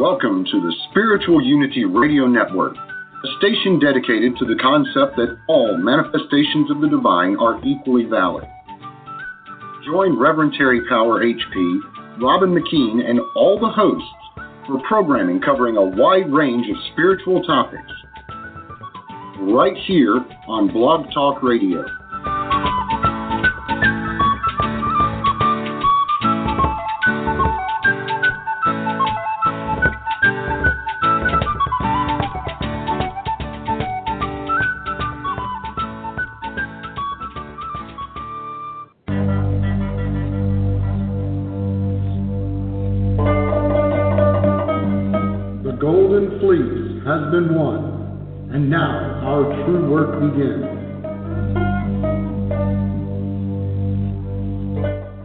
Welcome to the Spiritual Unity Radio Network, a station dedicated to the concept that all manifestations of the divine are equally valid. Join Reverend Terry Power HP, Robin McKean, and all the hosts for programming covering a wide range of spiritual topics. Right here on Blog Talk Radio. Has been won, and now our true work begins.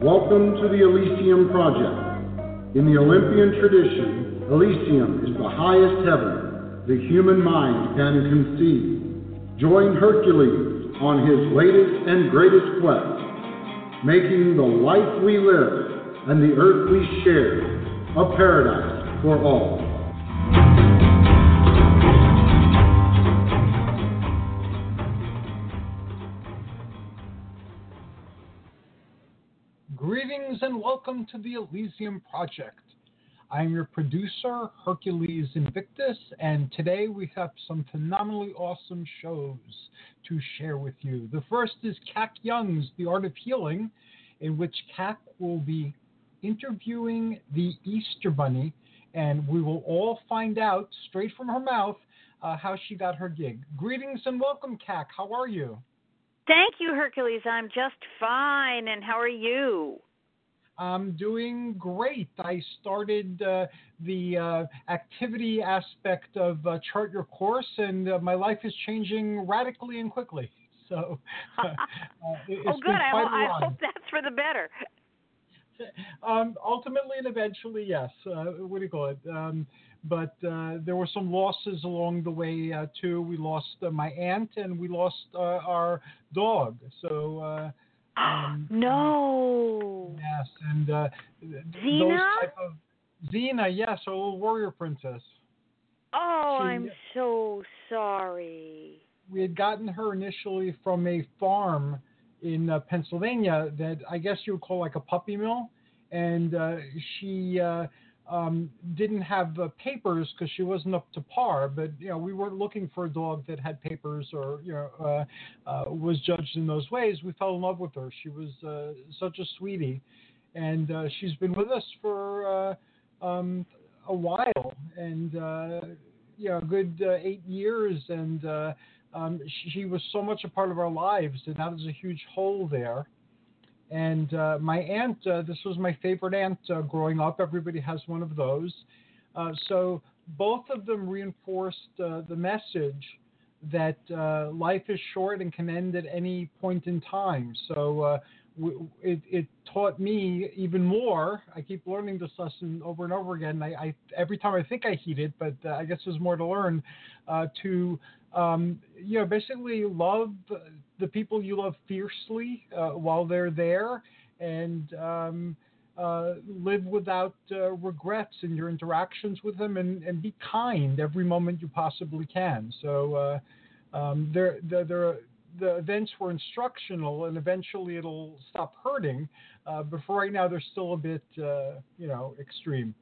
Welcome to the Elysium Project. In the Olympian tradition, Elysium is the highest heaven the human mind can conceive. Join Hercules on his latest and greatest quest, making the life we live and the earth we share a paradise for all. Greetings and welcome to the Elysium Project. I am your producer, Hercules Invictus, and today we have some phenomenally awesome shows to share with you. The first is Kac Young's The Art of Healing, in which Kac will be interviewing the Easter Bunny, and we will all find out straight from her mouth uh, how she got her gig. Greetings and welcome, Kac. How are you? Thank you, Hercules. I'm just fine. And how are you? I'm doing great. I started uh, the uh, activity aspect of uh, Chart Your Course, and uh, my life is changing radically and quickly. So, uh, it- oh, it's good. I, quite ho- a I hope that's for the better. Um, ultimately and eventually, yes. Uh, what do you call it? Um, but uh, there were some losses along the way uh, too. We lost uh, my aunt and we lost uh, our dog. So. Um, no. Yes, and uh, th- those Xena? type of Xena, yes, our little warrior princess. Oh, She- I'm so sorry. We had gotten her initially from a farm in uh, Pennsylvania that I guess you would call like a puppy mill, and uh, she uh, um, didn't have uh, papers because she wasn't up to par. But you know, we weren't looking for a dog that had papers or you know uh, uh, was judged in those ways. We fell in love with her. She was uh, such a sweetie, and uh, she's been with us for uh, um, a while, and you know, a good eight years, and um, she, was so much a part of our lives, and now there's a huge hole there. And uh, my aunt, uh, this was my favorite aunt uh, growing up. Everybody has one of those. Uh, so both of them reinforced uh, the message that uh, life is short and can end at any point in time. So w- it, it taught me even more. I keep learning this lesson over and over again. I, I every time I think I heed it, but I guess there's more to learn. To um, you know, basically love the people you love fiercely uh, while they're there, and um, uh, live without uh, regrets in your interactions with them, and, and be kind every moment you possibly can. So uh, um, there, there, the events were instructional, and eventually it'll stop hurting. Uh, but for right now, they're still a bit, uh, you know, extreme.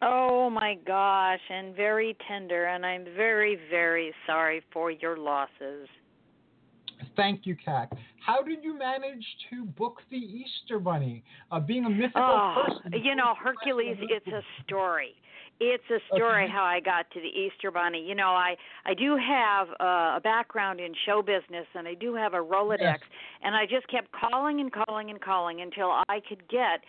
Oh my gosh, and very tender, and I'm very, very sorry for your losses. Thank you, Kat. How did you manage to book the Easter Bunny? Uh, being a mythical Oh, person. you know, Hercules, it's a story. It's a story Okay. how I got to the Easter Bunny. You know, I I do have uh, a background in show business, and I do have a Rolodex, Yes. and I just kept calling and calling and calling until I could get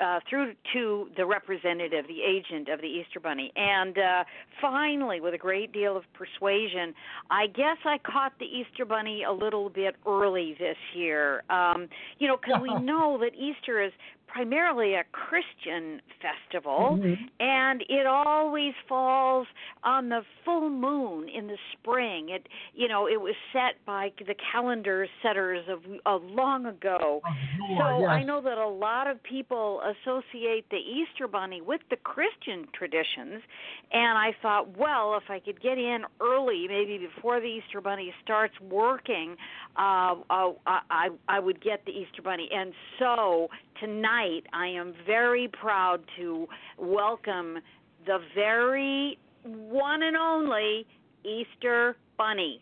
uh, through to the representative, the agent of the Easter Bunny. And uh, finally, with a great deal of persuasion, I guess I caught the Easter Bunny a little bit early this year. Um, you know, because we know that Easter is primarily a Christian festival, Mhm. and it always falls on the full moon in the spring. It, you know, it was set by the calendar setters of, of long ago. Of So yore, I know that a lot of people associate the Easter Bunny with the Christian traditions, and I thought, well, if I could get in early, maybe before the Easter Bunny starts working, uh, uh, I, I I would get the Easter Bunny. And so tonight, I am very proud to welcome the very one and only Easter Bunny.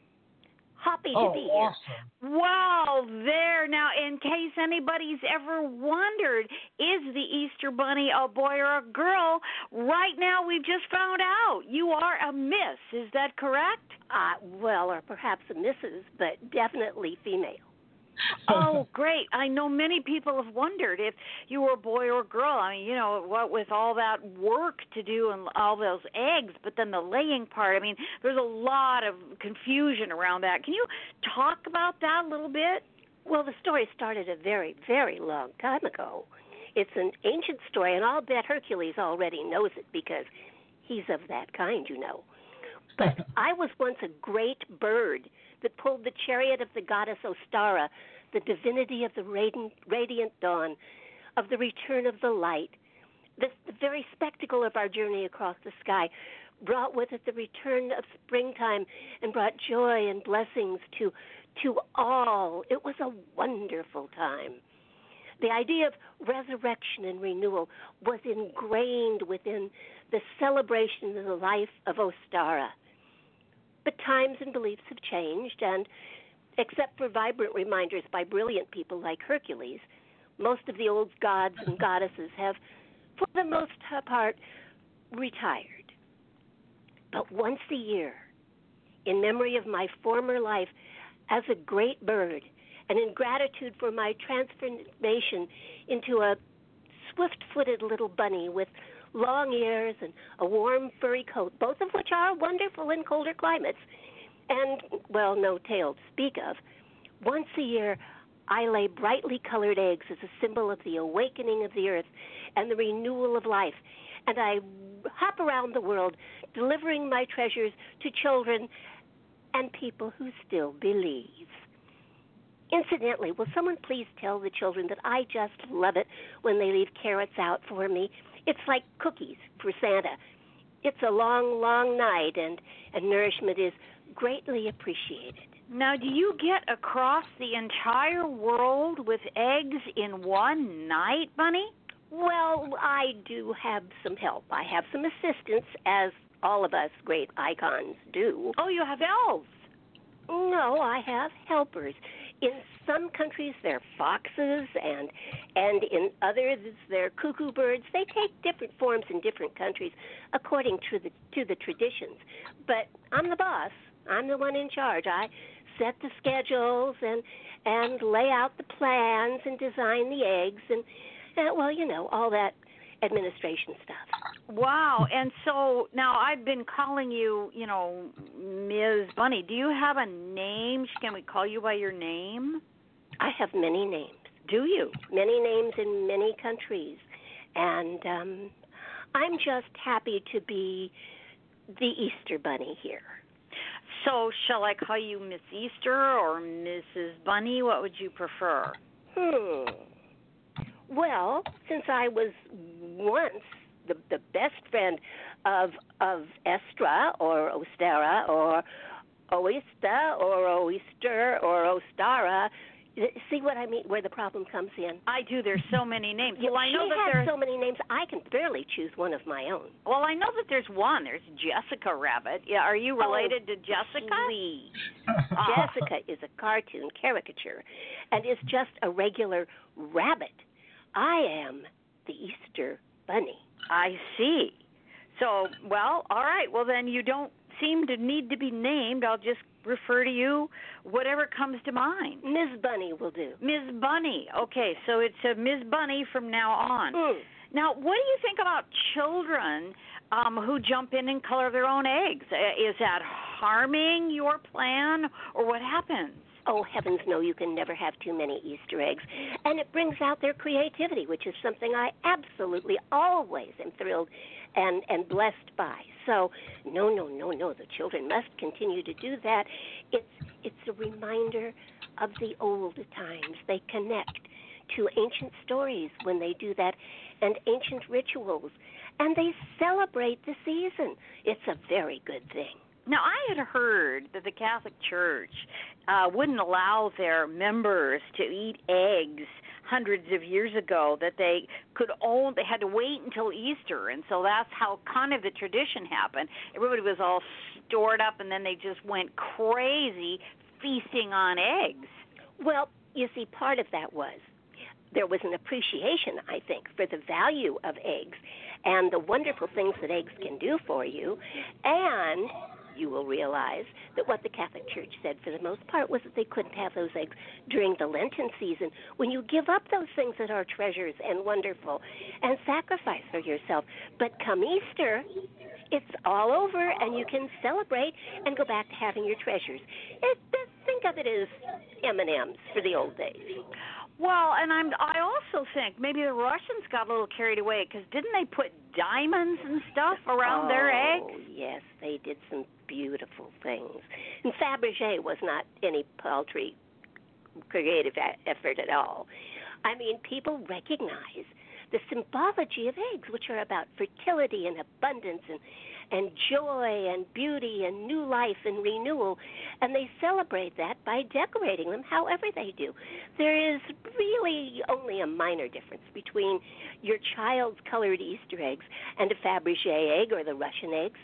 Happy to Oh, be here. awesome. Wow, there. Now, in case anybody's ever wondered, is the Easter Bunny a boy or a girl? Right now, we've just found out. You are a miss. Is that correct? Uh, well, or perhaps a missus, but definitely female. Oh, great. I know many people have wondered if you were a boy or a girl. I mean, you know, what with all that work to do and all those eggs, but then the laying part. I mean, there's a lot of confusion around that. Can you talk about that a little bit? Well, the story started a very, very long time ago. It's an ancient story, and I'll bet Hercules already knows it because he's of that kind, you know. But I was once a great bird that pulled the chariot of the goddess Ostara, the divinity of the radiant, radiant dawn, of the return of the light. This, the very spectacle of our journey across the sky brought with it the return of springtime and brought joy and blessings to to all. It was a wonderful time. The idea of resurrection and renewal was ingrained within the celebration of the life of Ostara. But times and beliefs have changed, and except for vibrant reminders by brilliant people like Hercules, most of the old gods and goddesses have, for the most part, retired. But once a year, in memory of my former life as a great bird, and in gratitude for my transformation into a swift footed little bunny with long ears and a warm furry coat, both of which are wonderful in colder climates, and, well, no tail to speak of. Once a year, I lay brightly colored eggs as a symbol of the awakening of the earth and the renewal of life. And I hop around the world delivering my treasures to children and people who still believe. Incidentally, will someone please tell the children that I just love it when they leave carrots out for me? It's like cookies for Santa. It's a long, long night, and, and nourishment is greatly appreciated. Now, do you get across the entire world with eggs in one night, Bunny? Well, I do have some help. I have some assistance, as all of us great icons do. Oh, you have elves. No, I have helpers. In some countries, they're foxes, and and in others, they're cuckoo birds. They take different forms in different countries according to the to the traditions. But I'm the boss. I'm the one in charge. I set the schedules and and lay out the plans and design the eggs and uh, well, you know, all that administration stuff. Wow. And so now I've been calling you, you know, Ms. Bunny. Do you have a name? Can we call you by your name? I have many names. Do you? many names in many countries, and um, I'm just happy to be the Easter Bunny here. So shall I call you Miss Easter or Mrs. Bunny? What would you prefer? Hmm. Well, since I was once the the best friend of of Estra or Ostara or Oista or Oyster or Ostara, See what I mean? Where the problem comes in. I do. There's so many names. Yeah, well, I know that has there's. so many names. I can barely choose one of my own. Well, I know that there's one. There's Jessica Rabbit. Yeah, are you related oh, to Jessica? Please. Jessica is a cartoon caricature and is just a regular rabbit. I am the Easter Bunny. I see. So, well, all right. Well, then you don't seem to need to be named. I'll just refer to you whatever comes to mind. Miss Bunny will do. Ms. Bunny. Okay, so it's a Ms. Bunny from now on. Mm. Now, what do you think about children um, who jump in and color their own eggs? Uh, Is that harming your plan, or what happens? Oh, heavens no, you can never have too many Easter eggs. And it brings out their creativity, which is something I absolutely always am thrilled and, and blessed by. So, no, no, no, no, the children must continue to do that. It's, it's a reminder of the old times. They connect to ancient stories when they do that and ancient rituals. And they celebrate the season. It's a very good thing. Now, I had heard that the Catholic Church uh, wouldn't allow their members to eat eggs hundreds of years ago. That they could only they had to wait until Easter, and so that's how kind of the tradition happened. Everybody was all stored up, and then they just went crazy feasting on eggs. Well, you see, part of that was there was an appreciation, I think, for the value of eggs and the wonderful things that eggs can do for you. And you will realize that what the Catholic Church said for the most part was that they couldn't have those eggs during the Lenten season when you give up those things that are treasures and wonderful and sacrifice for yourself. But come Easter, it's all over and you can celebrate and go back to having your treasures. It, think of it as M&Ms for the old days. Well, and I'm I also think maybe the Russians got a little carried away because didn't they put diamonds and stuff around their Oh, eggs? yes, they did some beautiful things. And Fabergé was not any paltry creative a- effort at all. I mean, people recognize the symbology of eggs, which are about fertility and abundance and and joy and beauty and new life and renewal, and they celebrate that by decorating them however they do. There is really only a minor difference between your child's colored Easter eggs and a Fabergé egg or the Russian eggs.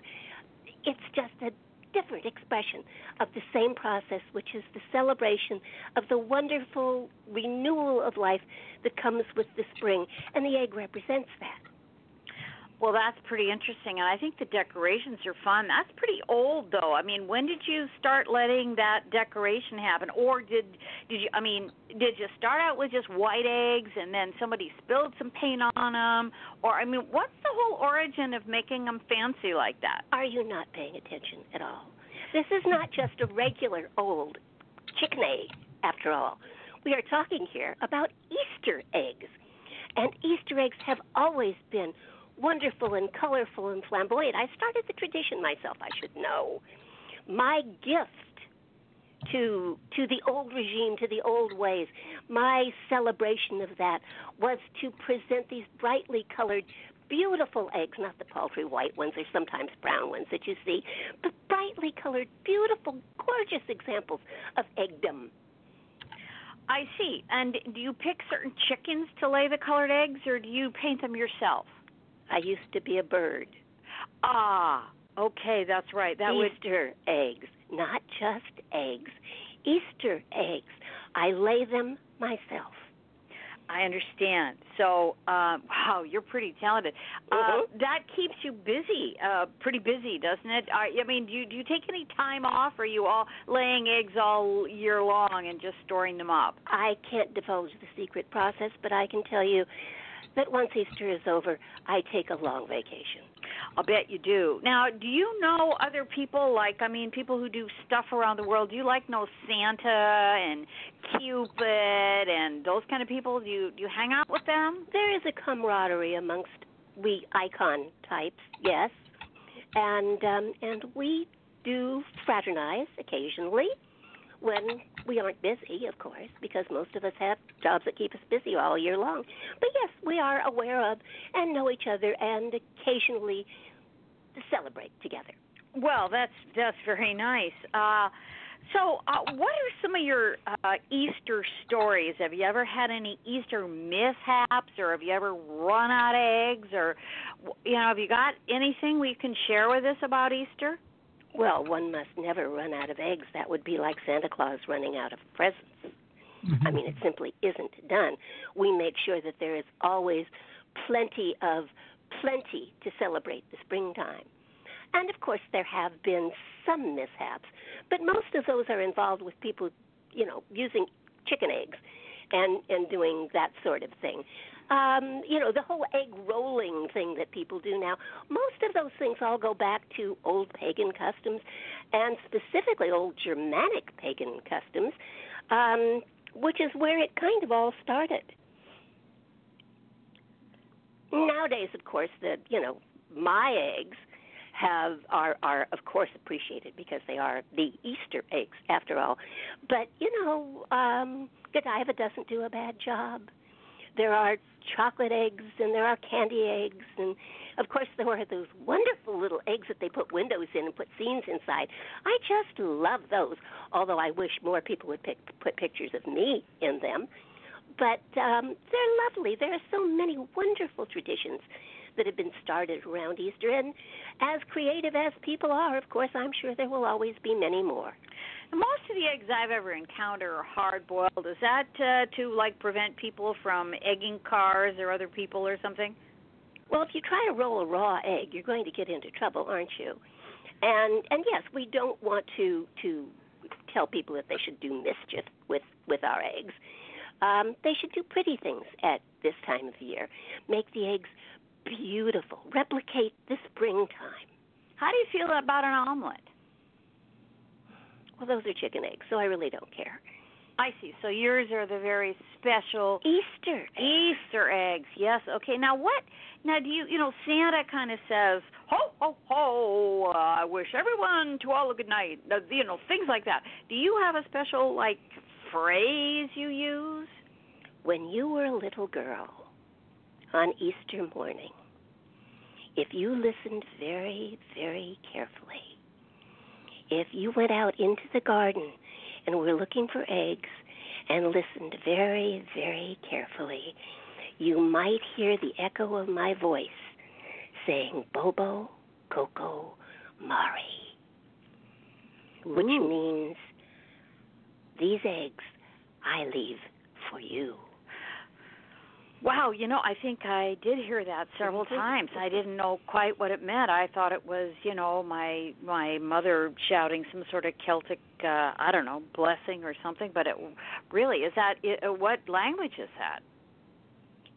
It's just a different expression of the same process, which is the celebration of the wonderful renewal of life that comes with the spring, and the egg represents that. Well, that's pretty interesting, and I think the decorations are fun. That's pretty old, though. I mean, when did you start letting that decoration happen, or did did you? I mean, did you start out with just white eggs, and then somebody spilled some paint on them, or I mean, what's the whole origin of making them fancy like that? Are you not paying attention at all? This is not just a regular old chicken egg, after all. We are talking here about Easter eggs. And Easter eggs have always been wonderful and colorful and flamboyant. I started the tradition myself, I should know. My gift to to the old regime, to the old ways, my celebration of that was to present these brightly colored beautiful eggs, not the paltry white ones or sometimes brown ones that you see, but brightly colored, beautiful, gorgeous examples of eggdom. I see. And do you pick certain chickens to lay the colored eggs, or do you paint them yourself? I used to be a bird. Ah, okay, that's right. That would Easter eggs, not just eggs. Easter eggs. I lay them myself. I understand. So, uh, wow, you're pretty talented. Uh, Mhm. that keeps you busy, uh, pretty busy, doesn't it? Are, I mean, do you, do you take any time off, or are you all laying eggs all year long and just storing them up? I can't divulge the secret process, but I can tell you that once Easter is over, I take a long vacation. I'll bet you do. Now, do you know other people like I mean people who do stuff around the world? Do you like know Santa and Cupid and those kind of people? Do you do you hang out with them? There is a camaraderie amongst we icon types, yes, and um, and we do fraternize occasionally when we aren't busy, of course, because most of us have jobs that keep us busy all year long. But yes, we are aware of and know each other, and occasionally celebrate together. Well, that's that's very nice. Uh So, uh, what are some of your uh, Easter stories? Have you ever had any Easter mishaps, or have you ever run out of eggs, or you know, have you got anything we can share with us about Easter? Well, one must never run out of eggs. That would be like Santa Claus running out of presents. I mean, it simply isn't done. We make sure that there is always plenty of plenty to celebrate the springtime. And of course, there have been some mishaps, but most of those are involved with people, you know, using chicken eggs and and doing that sort of thing. Um, you know, the whole egg rolling thing that people do now. Most of those things all go back to old pagan customs, and specifically old Germanic pagan customs, um, which is where it kind of all started. Nowadays, of course, the you know my eggs have are are of course appreciated because they are the Easter eggs after all. But you know, um, Godiva doesn't do a bad job. There are chocolate eggs and there are candy eggs and of course there are those wonderful little eggs that they put windows in and put scenes inside. I just love those. Although I wish more people would pick, put pictures of me in them. But um, they're lovely. There are so many wonderful traditions that have been started around Easter. And as creative as people are, of course, I'm sure there will always be many more. Most of the eggs I've ever encountered are hard boiled. Is that uh, to like prevent people from egging cars or other people or something? Well, if you try to roll a raw egg, you're going to get into trouble, aren't you? And and yes, we don't want to to tell people that they should do mischief with with our eggs. Um, they should do pretty things at this time of year. Make the eggs beautiful. Replicate the springtime. How do you feel about an omelet? Well, those are chicken eggs, so I really don't care. I see. So yours are the very special Easter. Easter eggs. Yes. Okay. Now what? Now do you you know Santa kind of says ho ho ho. Uh, I wish everyone to all a good night. Uh, You know things like that. Do you have a special like phrase you use? When you were a little girl on Easter morning, if you listened very, very carefully, if you went out into the garden and were looking for eggs and listened very, very carefully, you might hear the echo of my voice saying Bobo, Coco, Mari, which Ooh. means these eggs I leave for you. Wow, you know, I think I did hear that several times. I didn't know quite what it meant. I thought it was, you know, my my mother shouting some sort of Celtic, uh, I don't know, blessing or something. But it really is that. i- uh, What language is that?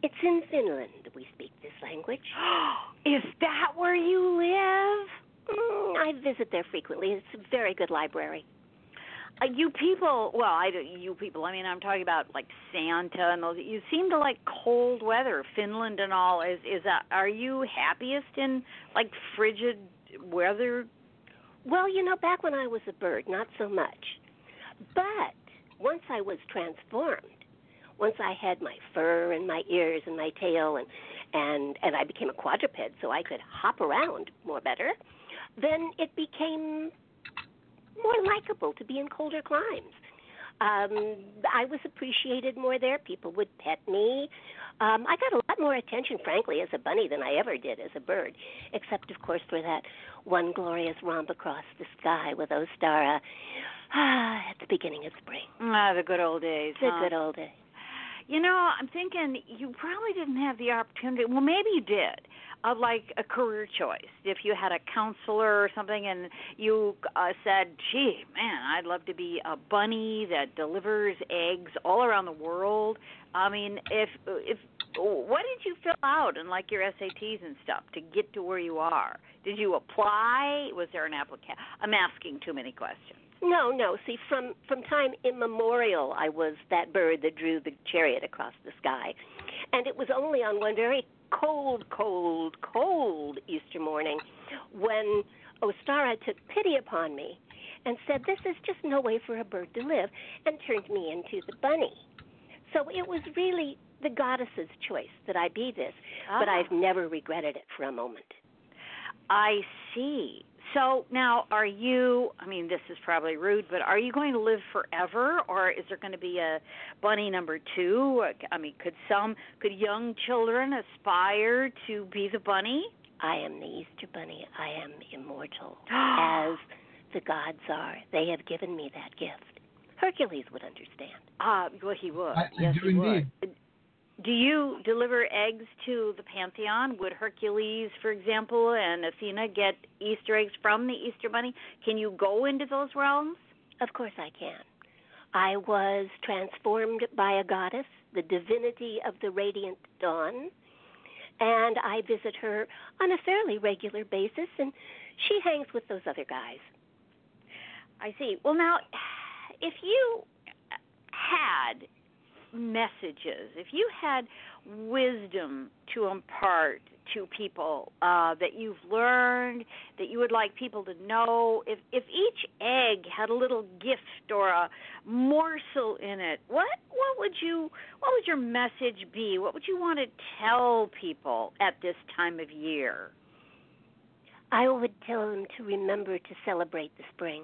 It's in Finland we speak this language. is that where you live? Mm, I visit there frequently. It's a very good library. Uh, you people, well, I you people. I mean, I'm talking about like Santa and those. You seem to like cold weather, Finland and all. Is is that? Are you happiest in like frigid weather? Well, you know, back when I was a bird, not so much. But once I was transformed, once I had my fur and my ears and my tail and and and I became a quadruped so I could hop around more better, then it became more likable to be in colder climes. Um, I was appreciated more there. People would pet me. Um, I got a lot more attention, frankly, as a bunny than I ever did as a bird, except, of course, for that one glorious romp across the sky with Ostara ah, at the beginning of spring. Ah, the good old days. The huh? good old days. You know, I'm thinking you probably didn't have the opportunity. Well, maybe you did. Of like a career choice, if you had a counselor or something, and you uh, said, "Gee, man, I'd love to be a bunny that delivers eggs all around the world." I mean, if if what did you fill out in like your SATs and stuff to get to where you are? Did you apply? Was there an application? I'm asking too many questions. No, no. See, from from time immemorial, I was that bird that drew the chariot across the sky, and it was only on one very cold, cold, cold Easter morning when Ostara took pity upon me and said, "This is just no way for a bird to live," and turned me into the bunny. So it was really the goddess's choice that I be this, but Ah. I've never regretted it for a moment. I see. So now, are you? I mean, this is probably rude, but are you going to live forever, or is there going to be a bunny number two? I mean, could some, could young children aspire to be the bunny? I am the Easter Bunny. I am immortal, as the gods are. They have given me that gift. Hercules would understand. Ah, well, he would. I- I yes, do he would. Do you deliver eggs to the pantheon? Would Hercules, for example, and Athena get Easter eggs from the Easter Bunny? Can you go into those realms? Of course I can. I was transformed by a goddess, the divinity of the radiant dawn, and I visit her on a fairly regular basis, and she hangs with those other guys. I see. Well, now, if you had messages, if you had wisdom to impart to people uh, that you've learned, that you would like people to know, if if each egg had a little gift or a morsel in it, what what would you what would your message be? What would you want to tell people at this time of year? I would tell them to remember to celebrate the spring,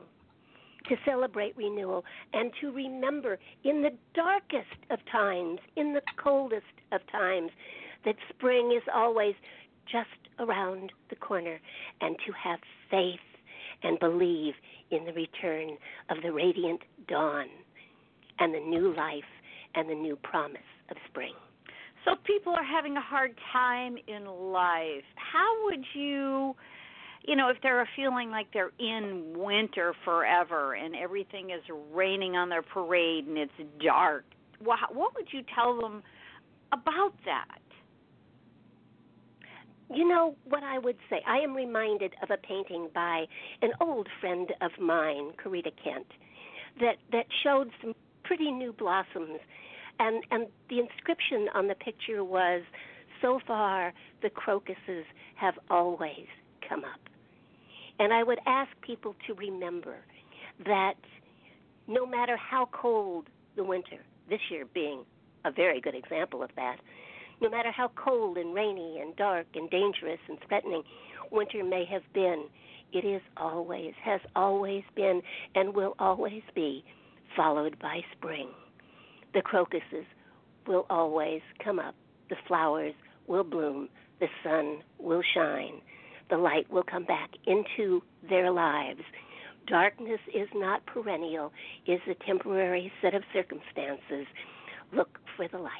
to celebrate renewal, and to remember in the darkest of times, in the coldest of times, that spring is always just around the corner, and to have faith and believe in the return of the radiant dawn and the new life and the new promise of spring. So people are having a hard time in life. How would you, you know, if they're feeling like they're in winter forever and everything is raining on their parade and it's dark, wha- what would you tell them about that? You know what I would say? I am reminded of a painting by an old friend of mine, Corita Kent, that that showed some pretty new blossoms, and and the inscription on the picture was, "So far, the crocuses have always come up." And I would ask people to remember that no matter how cold the winter, this year being a very good example of that, no matter how cold and rainy and dark and dangerous and threatening winter may have been, it is always, has always been, and will always be followed by spring. The crocuses will always come up, the flowers will bloom, the sun will shine, the light will come back into their lives. Darkness is not perennial, is a temporary set of circumstances. Look for the light.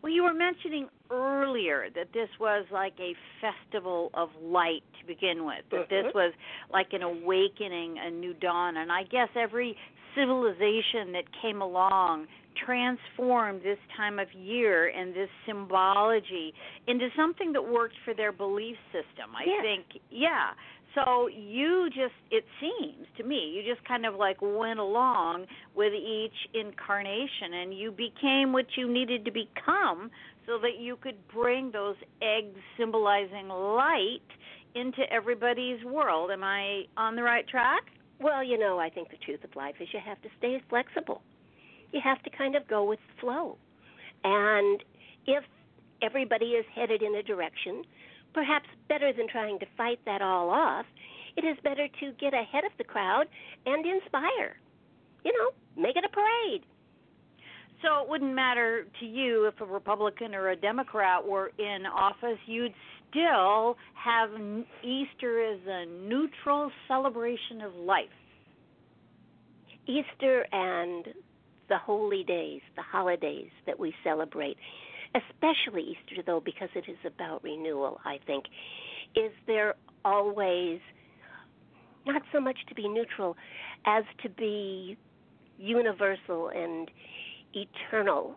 Well, you were mentioning earlier that this was like a festival of light to begin with, that this Mhm. was like an awakening, a new dawn. And I guess every civilization that came along transformed this time of year and this symbology into something that worked for their belief system. I Yes. think, yeah. So you just, it seems to me, you just kind of like went along with each incarnation and you became what you needed to become so that you could bring those eggs symbolizing light into everybody's world. Am I on the right track? Well, you know, I think the truth of life is you have to stay flexible. You have to kind of go with the flow. And if everybody is headed in a direction, perhaps better than trying to fight that all off, it is better to get ahead of the crowd and inspire. You know, make it a parade. So it wouldn't matter to you if a Republican or a Democrat were in office, you'd still have Easter as a neutral celebration of life. Easter and the holy days, the holidays that we celebrate, especially Easter, though, because it is about renewal, I think, is there always not so much to be neutral as to be universal and eternal.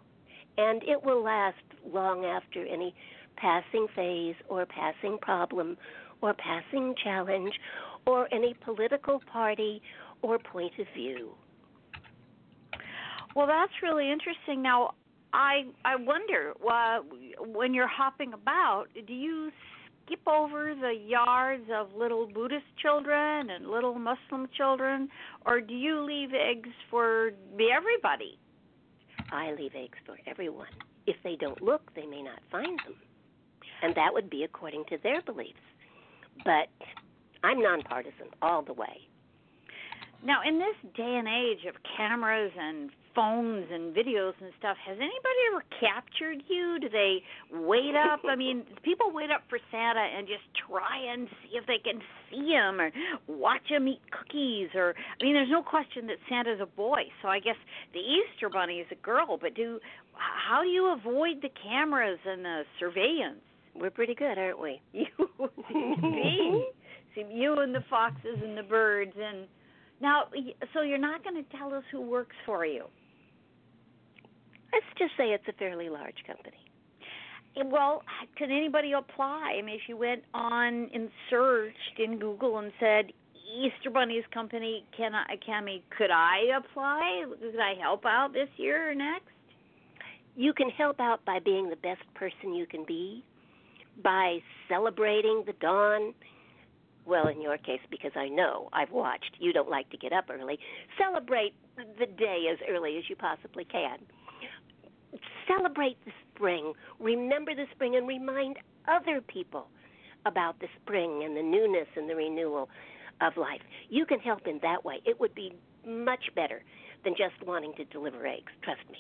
And it will last long after any passing phase or passing problem or passing challenge or any political party or point of view. Well, that's really interesting. Now, I I wonder uh, when you're hopping about, do you skip over the yards of little Buddhist children and little Muslim children, or do you leave eggs for everybody? I leave eggs for everyone. If they don't look, they may not find them. And that would be according to their beliefs. But I'm nonpartisan all the way. Now, in this day and age of cameras and phones and videos and stuff, has anybody ever captured you? Do they wait up? I mean, people wait up for Santa and just try and see if they can see him or watch him eat cookies or I mean, there's no question that Santa's a boy. So I guess the Easter bunny is a girl, but do how do you avoid the cameras and the surveillance? We're pretty good, aren't we? You see, see you and the foxes and the birds and now, so you're not going to tell us who works for you. Let's just say it's a fairly large company. Well, can anybody apply? I mean, if you went on and searched in Google and said Easter Bunny's company, can I, can me, could I apply? Could I help out this year or next? You can help out by being the best person you can be, by celebrating the dawn. Well, in your case, because I know I've watched, you don't like to get up early. Celebrate the day as early as you possibly can celebrate the spring, remember the spring, and remind other people about the spring and the newness and the renewal of life. You can help in that way. It would be much better than just wanting to deliver eggs, trust me.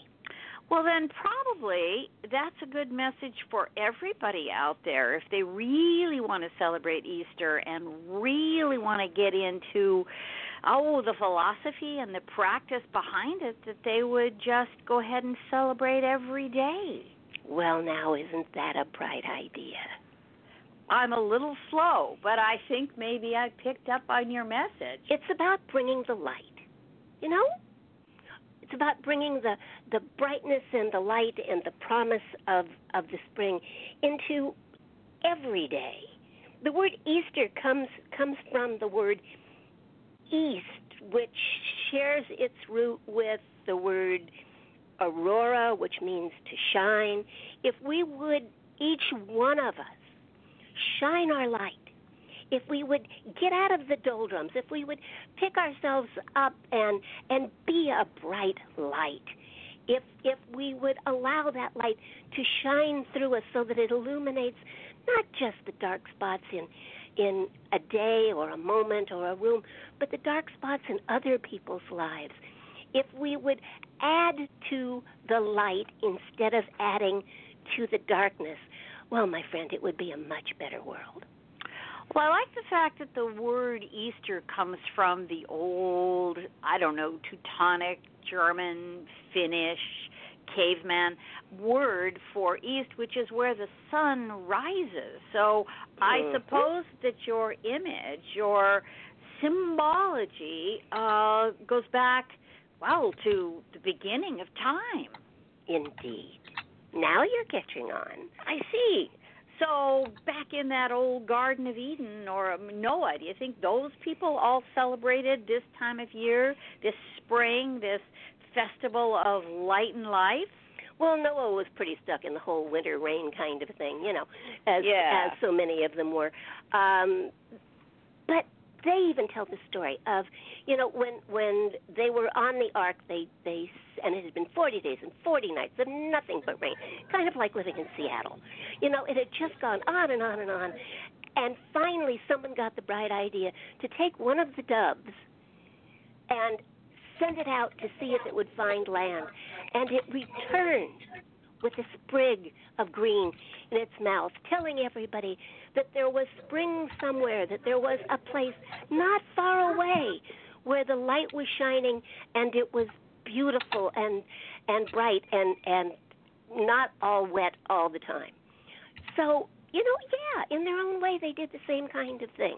Well, then probably that's a good message for everybody out there. If they really want to celebrate Easter and really want to get into oh, the philosophy and the practice behind it, that they would just go ahead and celebrate every day. Well, now, isn't that a bright idea? I'm a little slow, but I think maybe I picked up on your message. It's about bringing the light. You know? It's about bringing the the brightness and the light and the promise of of the spring into every day. The word Easter comes comes from the word east, which shares its root with the word aurora, which means to shine, if we would, each one of us, shine our light, if we would get out of the doldrums, if we would pick ourselves up and and be a bright light, if if we would allow that light to shine through us so that it illuminates not just the dark spots in in a day or a moment or a room, but the dark spots in other people's lives. If we would add to the light instead of adding to the darkness, well, my friend, it would be a much better world. Well, I like the fact that the word Easter comes from the old, I don't know, Teutonic, German, Finnish, caveman word for east, which is where the sun rises. So I mm-hmm. suppose that your image, your symbology, uh, goes back, well, to the beginning of time. Indeed. Now you're catching on. I see. So back in that old Garden of Eden or um, Noah, do you think those people all celebrated this time of year, this spring, this festival of light and life? Well, Noah was pretty stuck in the whole winter rain kind of thing, you know, as yeah. as so many of them were. Um, but they even tell the story of, you know, when when they were on the ark, they they and it had been 40 days and 40 nights of nothing but rain, kind of like living in Seattle. You know, it had just gone on and on and on, and finally someone got the bright idea to take one of the doves and send it out to see if it would find land, and it returned with a sprig of green in its mouth, telling everybody that there was spring somewhere, that there was a place not far away where the light was shining and it was beautiful and and bright and and not all wet all the time. So, you know, yeah, in their own way they did the same kind of thing.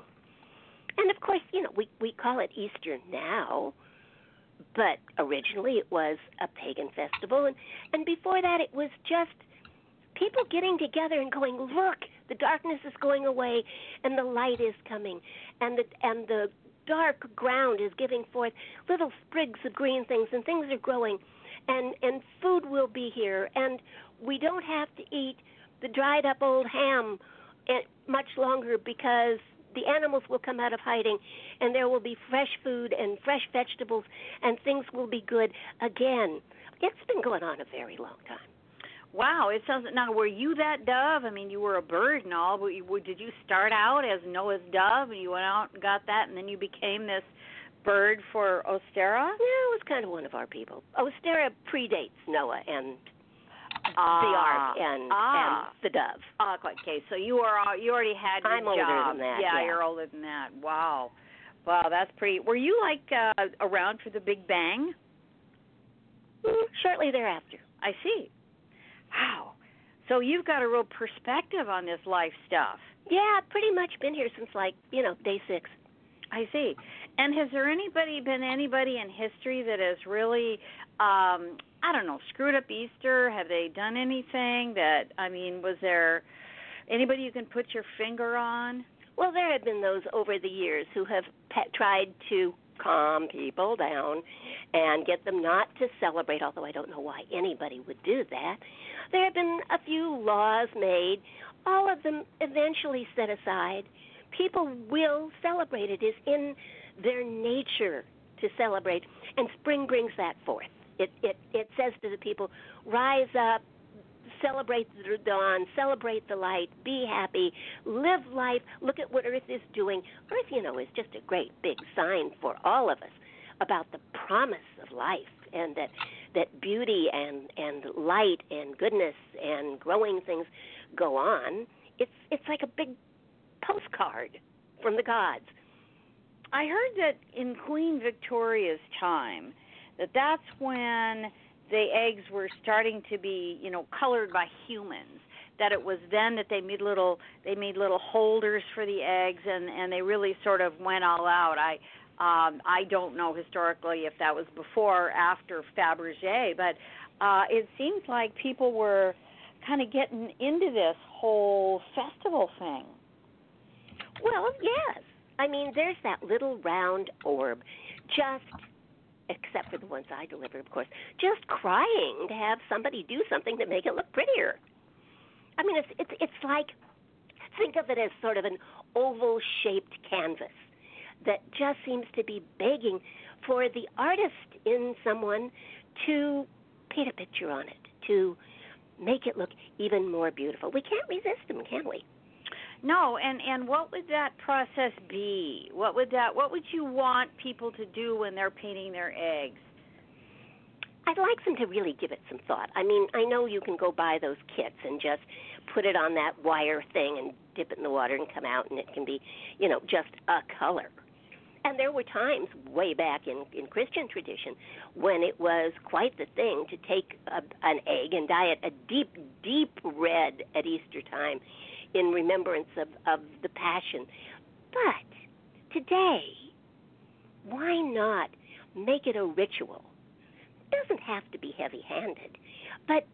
And of course, you know, we we call it Easter now but originally it was a pagan festival and and before that it was just people getting together and going look the darkness is going away and the light is coming and the and the dark ground is giving forth little sprigs of green things and things are growing and and food will be here and we don't have to eat the dried up old ham eh, much longer because the animals will come out of hiding and there will be fresh food and fresh vegetables and things will be good again. It's been going on a very long time. Wow, it sounds now. Were you that dove? I mean, you were a bird and all, but you, did you start out as Noah's dove, and you went out and got that, and then you became this bird for Ostara? Yeah, it was kind of one of our people. Ostara predates Noah and Ah, the ark and ah. and the dove. Ah, okay. So you are you already had your I'm older job. than that, Yeah, yeah. you're older than that. Wow, wow, that's pretty. Were you like uh around for the Big Bang? Mm, Shortly thereafter. I see. Wow. So you've got a real perspective on this life stuff. Yeah, I've pretty much been here since like you know day six. I see. And has there anybody been anybody in history that has really um I don't know, screwed up Easter? Have they done anything that I mean, was there anybody you can put your finger on? Well, there have been those over the years who have pe- tried to calm people down and get them not to celebrate, although I don't know why anybody would do that. There have been a few laws made, all of them eventually set aside. People will celebrate. It is in their nature to celebrate, and spring brings that forth. It it it says to the people, rise up, celebrate the dawn, celebrate the light, be happy, live life. Look at what Earth is doing. Earth, you know, is just a great big sign for all of us about the promise of life and that that beauty and and light and goodness and growing things go on. It's it's like a big postcard from the gods. I heard that in Queen Victoria's time that that's when the eggs were starting to be, you know, colored by humans. That it was then that they made little they made little holders for the eggs and and they really sort of went all out. I um I don't know historically if that was before or after Fabergé, but uh it seems like people were kind of getting into this whole festival thing. Well, yes. I mean, there's that little round orb, just, except for the ones I deliver, of course, just crying to have somebody do something to make it look prettier. I mean, it's it's it's like, think of it as sort of an oval-shaped canvas that just seems to be begging for the artist in someone to paint a picture on it, to make it look even more beautiful. We can't resist them, can we? No, and and what would that process be? What would that what would you want people to do when they're painting their eggs? I'd like them to really give it some thought. I mean, I know you can go buy those kits and just put it on that wire thing and dip it in the water and come out and it can be, you know, just a color. And there were times way back in in Christian tradition when it was quite the thing to take a, an egg and dye it a deep, deep red at Easter time in remembrance of, of the Passion. But today, why not make it a ritual? It doesn't have to be heavy-handed, but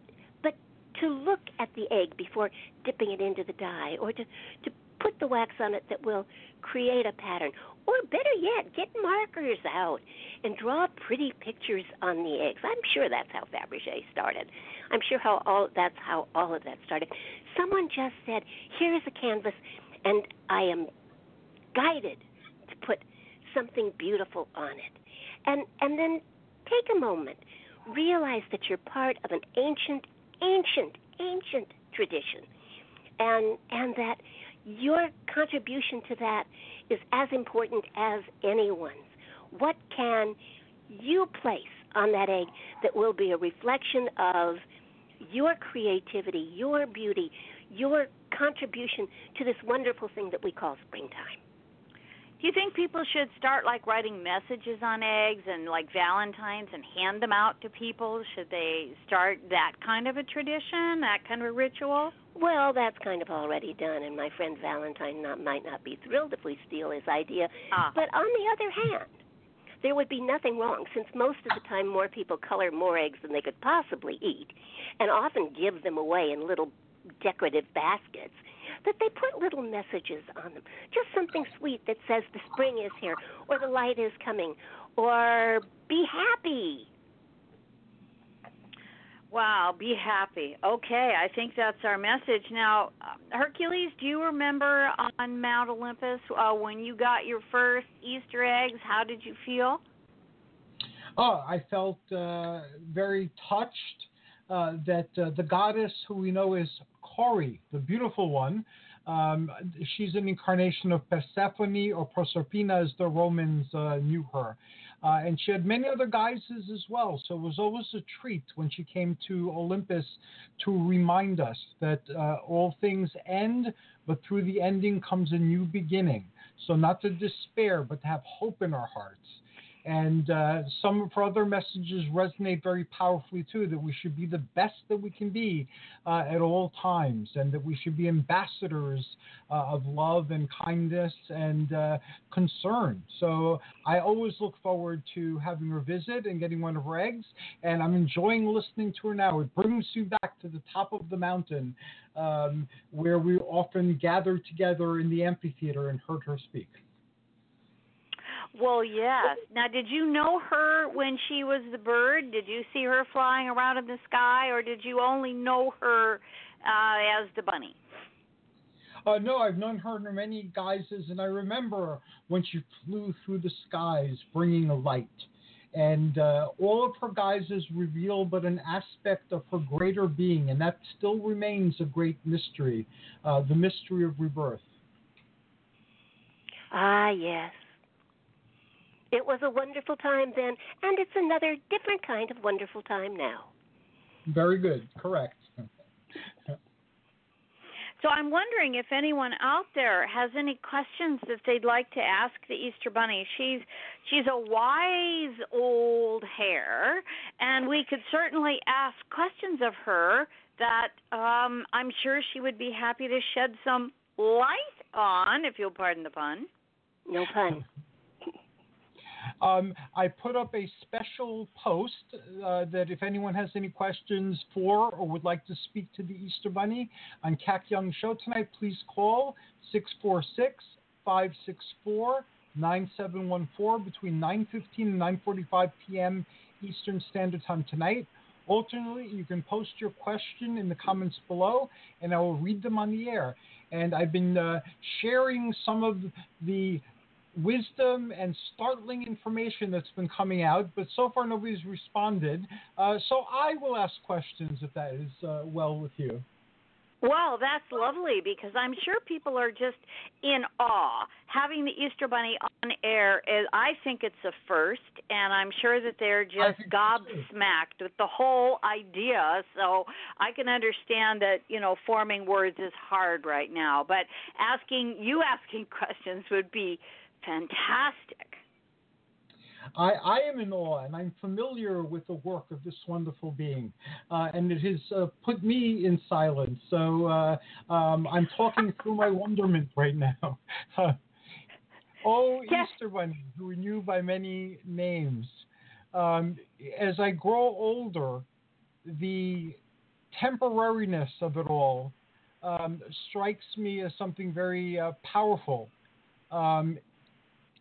but to look at the egg before dipping it into the dye, or to to put the wax on it that will create a pattern, or better yet, get markers out and draw pretty pictures on the eggs. I'm sure that's how Fabergé started. I'm sure how all that's how all of that started. Someone just said, "Here's a canvas, and I am guided to put something beautiful on it." And and then take a moment, realize that you're part of an ancient, ancient, ancient tradition, and and that your contribution to that is as important as anyone's. What can you place on that egg that will be a reflection of your creativity, your beauty, your contribution to this wonderful thing that we call springtime? Do you think people should start like writing messages on eggs and like Valentines and hand them out to people? Should they start that kind of a tradition, that kind of a ritual? Well, that's kind of already done, and my friend Valentine not, might not be thrilled if we steal his idea. Ah. But on the other hand, there would be nothing wrong since most of the time more people color more eggs than they could possibly eat, and often give them away in little decorative baskets. That they put little messages on them, just something sweet that says the spring is here, or the light is coming, or be happy. Wow, be happy. Okay, I think that's our message. Now, Hercules, do you remember on Mount Olympus uh, when you got your first Easter eggs? How did you feel? Oh, I felt uh, very touched uh, that uh, the goddess who we know is Kori, the beautiful one, um, she's an incarnation of Persephone or Proserpina, as the Romans uh, knew her. Uh, and she had many other guises as well. So it was always a treat when she came to Olympus to remind us that uh, all things end, but through the ending comes a new beginning. So not to despair, but to have hope in our hearts. And uh, some of her other messages resonate very powerfully too that we should be the best that we can be uh, at all times, and that we should be ambassadors uh, of love and kindness and uh, concern. So I always look forward to having her visit and getting one of her eggs, and I'm enjoying listening to her now. It brings you back to the top of the mountain um, where we often gathered together in the amphitheater and heard her speak. Well, yes. Now, did you know her when she was the bird? Did you see her flying around in the sky, or did you only know her uh, as the bunny? Uh, no, I've known her in many guises, and I remember when she flew through the skies bringing a light. And uh, all of her guises reveal but an aspect of her greater being, and that still remains a great mystery uh, the mystery of rebirth. Ah, yes. It was a wonderful time then, and it's another different kind of wonderful time now. Very good, correct. So I'm wondering if anyone out there has any questions that they'd like to ask the Easter Bunny. She's she's a wise old hare, and we could certainly ask questions of her that um, I'm sure she would be happy to shed some light on, if you'll pardon the pun. No pun. Um, I put up a special post uh, that if anyone has any questions for or would like to speak to the Easter Bunny on Kac Young Show tonight, please call 646 564 9714 between 9:15 and 9:45 p.m. Eastern Standard Time tonight. Alternately, you can post your question in the comments below, and I will read them on the air. And I've been uh, sharing some of the wisdom and startling information that's been coming out, but so far nobody's responded. Uh, so I will ask questions if that is uh, well with you. Well, that's lovely because I'm sure people are just in awe. Having the Easter Bunny on air is, I think it's a first, and I'm sure that they're just gobsmacked with the whole idea. So I can understand that you know forming words is hard right now, but asking you asking questions would be fantastic. I, I am in awe and I'm familiar with the work of this wonderful being, uh, and it has uh, put me in silence. So uh, um, I'm talking through my wonderment right now. oh, Yes. Easter Bunny, who we knew by many names. Um, as I grow older, the temporariness of it all um, strikes me as something very uh, powerful. Um,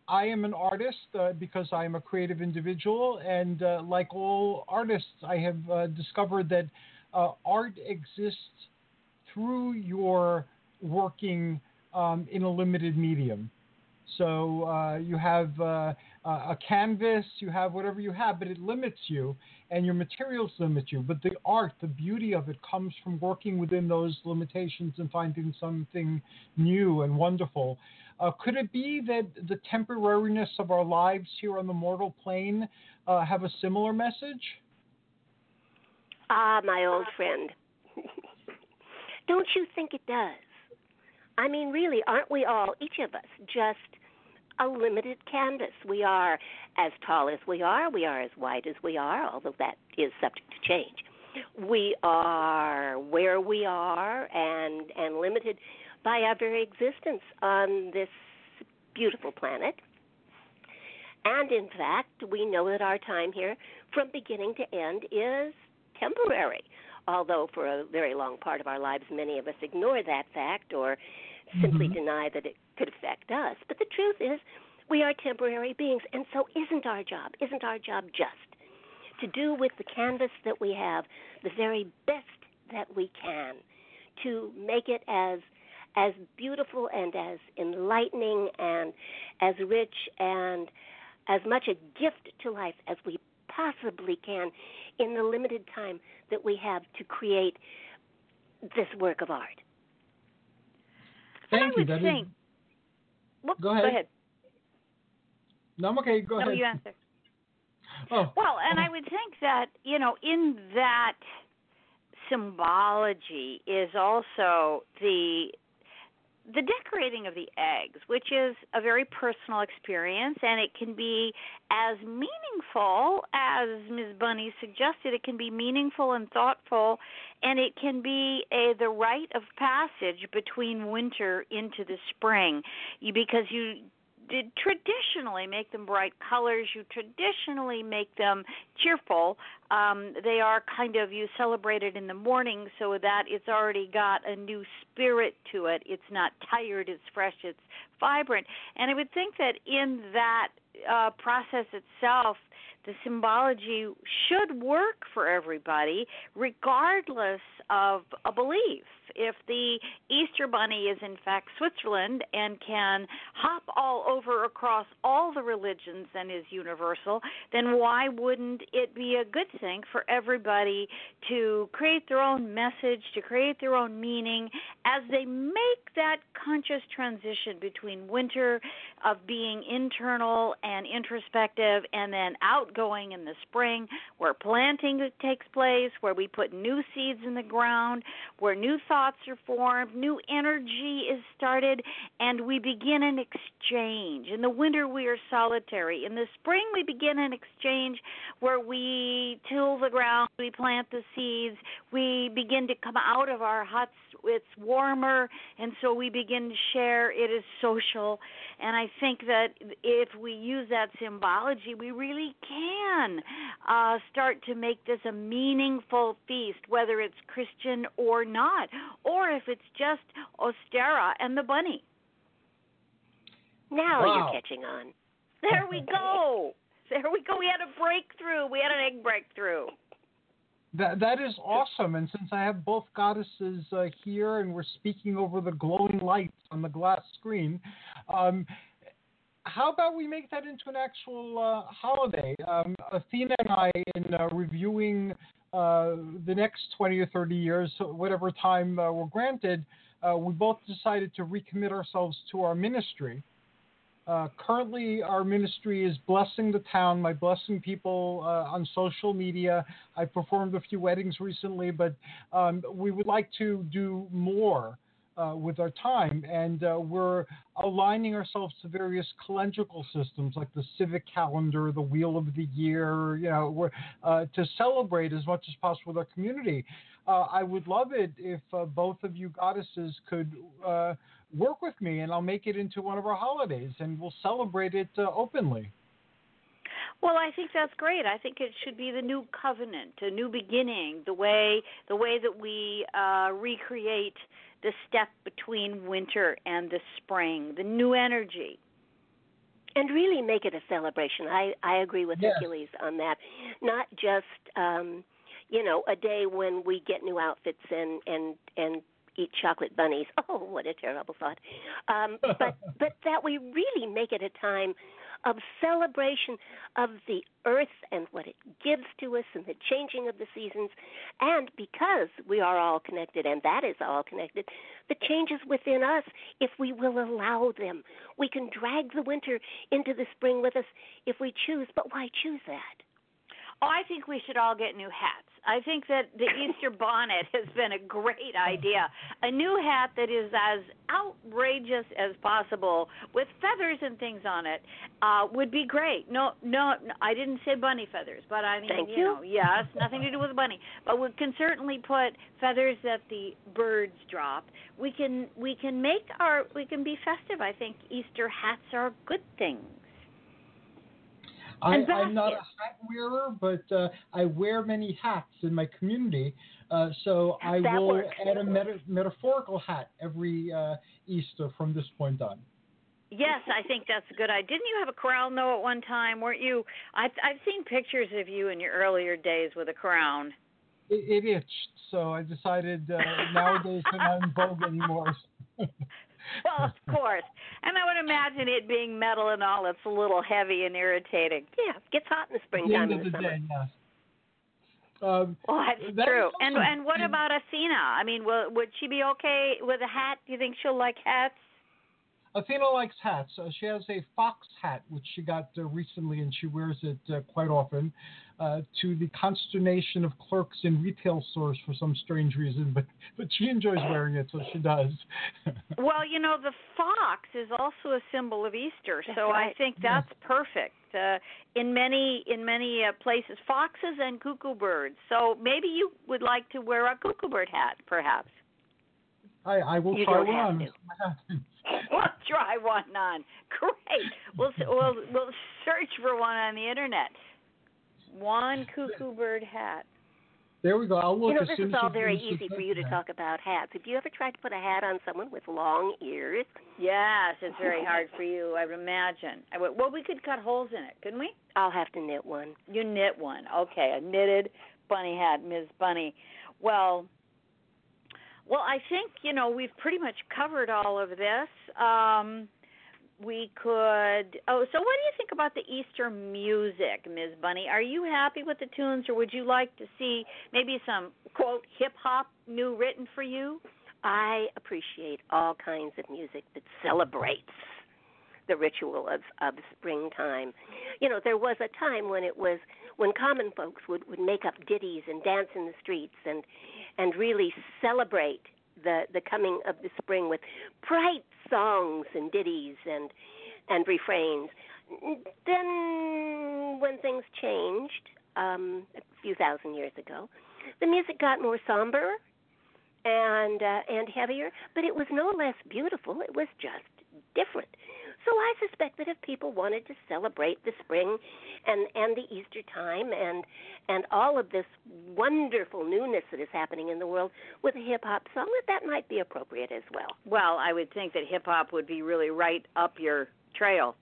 I am an artist uh, because I am a creative individual, and uh, like all artists, I have uh, discovered that uh, art exists through your working um, in a limited medium. So uh, you have uh, a canvas, you have whatever you have, but it limits you, and your materials limit you. But the art, the beauty of it, comes from working within those limitations and finding something new and wonderful. Uh, could it be that the temporariness of our lives here on the mortal plane uh, have a similar message? Ah, my old friend. Don't you think it does? I mean, really, aren't we all, each of us, just a limited canvas? We are as tall as we are, we are as wide as we are, although that is subject to change. We are where we are and, and limited by our very existence on this beautiful planet. And in fact, we know that our time here, from beginning to end, is temporary. Although for a very long part of our lives, many of us ignore that fact or simply mm-hmm. deny that it could affect us. But the truth is, we are temporary beings, and so isn't our job, isn't our job just to do with the canvas that we have the very best that we can to make it as as beautiful and as enlightening and as rich and as much a gift to life as we possibly can in the limited time that we have to create this work of art. Thank I you. would That is- think. Whoop, Go ahead. No, I'm okay. Go No, ahead. you answer. Oh, Well, and I would think that, you know, in that symbology is also the the decorating of the eggs, which is a very personal experience and it can be as meaningful as Ms. Bunny suggested. It can be meaningful and thoughtful and it can be a the rite of passage between winter into the spring. You because you did traditionally make them bright colors. You traditionally make them cheerful. Um, they are kind of you celebrate it in the morning so that it's already got a new spirit to it. It's not tired. It's fresh. It's vibrant. And I would think that in that uh, process itself, the symbology should work for everybody, regardless of a belief. If the Easter Bunny is in fact Switzerland and can hop all over across all the religions and is universal, then why wouldn't it be a good thing for everybody to create their own message, to create their own meaning as they make that conscious transition between winter of being internal and introspective and then outgoing in the spring where planting takes place, where we put new seeds in the ground, where new thoughts are formed, new energy is started, and we begin an exchange. In the winter, we are solitary. In the spring, we begin an exchange where we till the ground, we plant the seeds, we begin to come out of our huts. It's warmer, and so we begin to share. It is social. And I think that if we use that symbology, we really can uh, start to make this a meaningful feast, whether it's Christian or not, or if it's just Ostara and the bunny. Now Wow. you're catching on. There we go. There we go. We had a breakthrough. We had an egg breakthrough. That that is awesome. And since I have both goddesses uh, here and we're speaking over the glowing lights on the glass screen, um, how about we make that into an actual uh, holiday? Um, Athena and I, in uh, reviewing uh, the next 20 or 30 years, whatever time uh, we're granted, uh, we both decided to recommit ourselves to our ministry. Uh, currently, our ministry is blessing the town by blessing people on social media. I performed a few weddings recently, but um, we would like to do more uh, with our time, and uh, we're aligning ourselves to various calendrical systems like the civic calendar, the wheel of the year, you know, uh, to celebrate as much as possible with our community. Uh, I would love it if uh, both of you goddesses could uh, work with me, and I'll make it into one of our holidays, and we'll celebrate it openly. Well, I think that's great. I think it should be the new covenant, a new beginning, the way the way that we recreate the step between winter and the spring, the new energy. and really make it a celebration. I I agree with Yes. Hercules on that. Not just um, you know a day when we get new outfits and and and eat chocolate bunnies. Oh, what a terrible thought. Um, but but that we really make it a time of celebration of the earth and what it gives to us and the changing of the seasons. And because we are all connected and that is all connected the changes within us if we will allow them. We can drag the winter into the spring with us if we choose but why choose that? Oh, I think we should all get new hats. I think that the Easter bonnet has been a great idea. A new hat that is as outrageous as possible with feathers and things on it uh, would be great. No, no, I didn't say bunny feathers, but I mean, Thank you you. know, yes, nothing to do with a bunny. But we can certainly put feathers that the birds drop. We can we can make our we can be festive. I think Easter hats are a good thing. I, I'm not a hat wearer, but uh, I wear many hats in my community. Uh, so I That will works. add a meta- metaphorical hat every uh, Easter from this point on. Yes, I think that's a good idea. Didn't you have a crown though at one time? Weren't you? I've I've seen pictures of you in your earlier days with a crown. It, it itched, so I decided uh, nowadays they're not in vogue anymore. well, of course. And I would imagine it being metal and all, it's a little heavy and irritating. Yeah, it gets hot in the the springtime end and of the the summer. day, yes. Um, Well, that's That true. is And and what about Athena? I mean, will, would she be okay with a hat? Do you think she'll like hats? Athena likes hats. Uh, she has a fox hat, which she got uh, recently, and she wears it uh, quite often, uh, to the consternation of clerks in retail stores for some strange reason. But but she enjoys wearing it, so she does. Well, you know, the fox is also a symbol of Easter, That's so I think that's perfect. Uh, in many in many uh, places, foxes and cuckoo birds. So maybe you would like to wear a cuckoo bird hat, perhaps. I, I will You try don't one on. to. see what. We'll try one on. Great. We'll we'll we'll search for one on the internet. One cuckoo bird hat. There we go. I'll look You know, as this soon is all very easy for you to hat. talk about hats. Have you ever tried to put a hat on someone with long ears? Yes, it's very hard for you. I would imagine. I would, well, we could cut holes in it, couldn't we? I'll have to knit one. You knit one. Okay, a knitted bunny hat, Ms. Bunny. Well, well, I think you know we've pretty much covered all of this. Um, we could. Oh, so what do you think about the Easter music, Ms. Bunny? Are you happy with the tunes, or would you like to see maybe some quote hip hop new written for you? I appreciate all kinds of music that celebrates the ritual of of springtime. You know, there was a time when it was when common folks would would make up ditties and dance in the streets and and really celebrate the the coming of the spring with bright songs and ditties and and refrains. Then when things changed um a few thousand years ago, the music got more somber and uh, and heavier, but it was no less beautiful. It was just different. So I suspect that if people wanted to celebrate the spring and and the Easter time and and all of this wonderful newness that is happening in the world with a hip hop song, that that might be appropriate as well. Well, I would think that hip hop would be really right up your trail.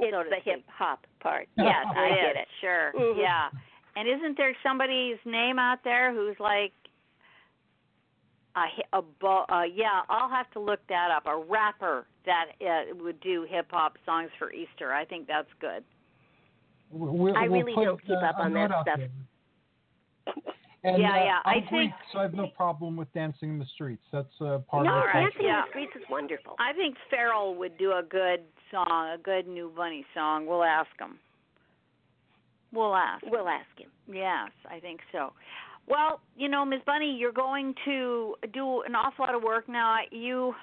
It's So the hip hop part. Yes, I get it. Sure. Mhm. Yeah. And isn't there somebody's name out there who's like a, a bo- uh, yeah, I'll have to look that up. A rapper that uh, would do hip hop songs for Easter. I think that's good. We'll, I we'll really don't keep uh, up on that stuff. And, Yeah, uh, yeah, I I'm think- so I have no problem with dancing in the streets. That's uh, part No, of the right. dancing in the streets is wonderful. I think Pharrell would do a good song, a good new bunny song. We'll ask him. We'll ask. We'll ask him. Yes, I think so. Well, you know, Ms. Bunny, you're going to do an awful lot of work now. You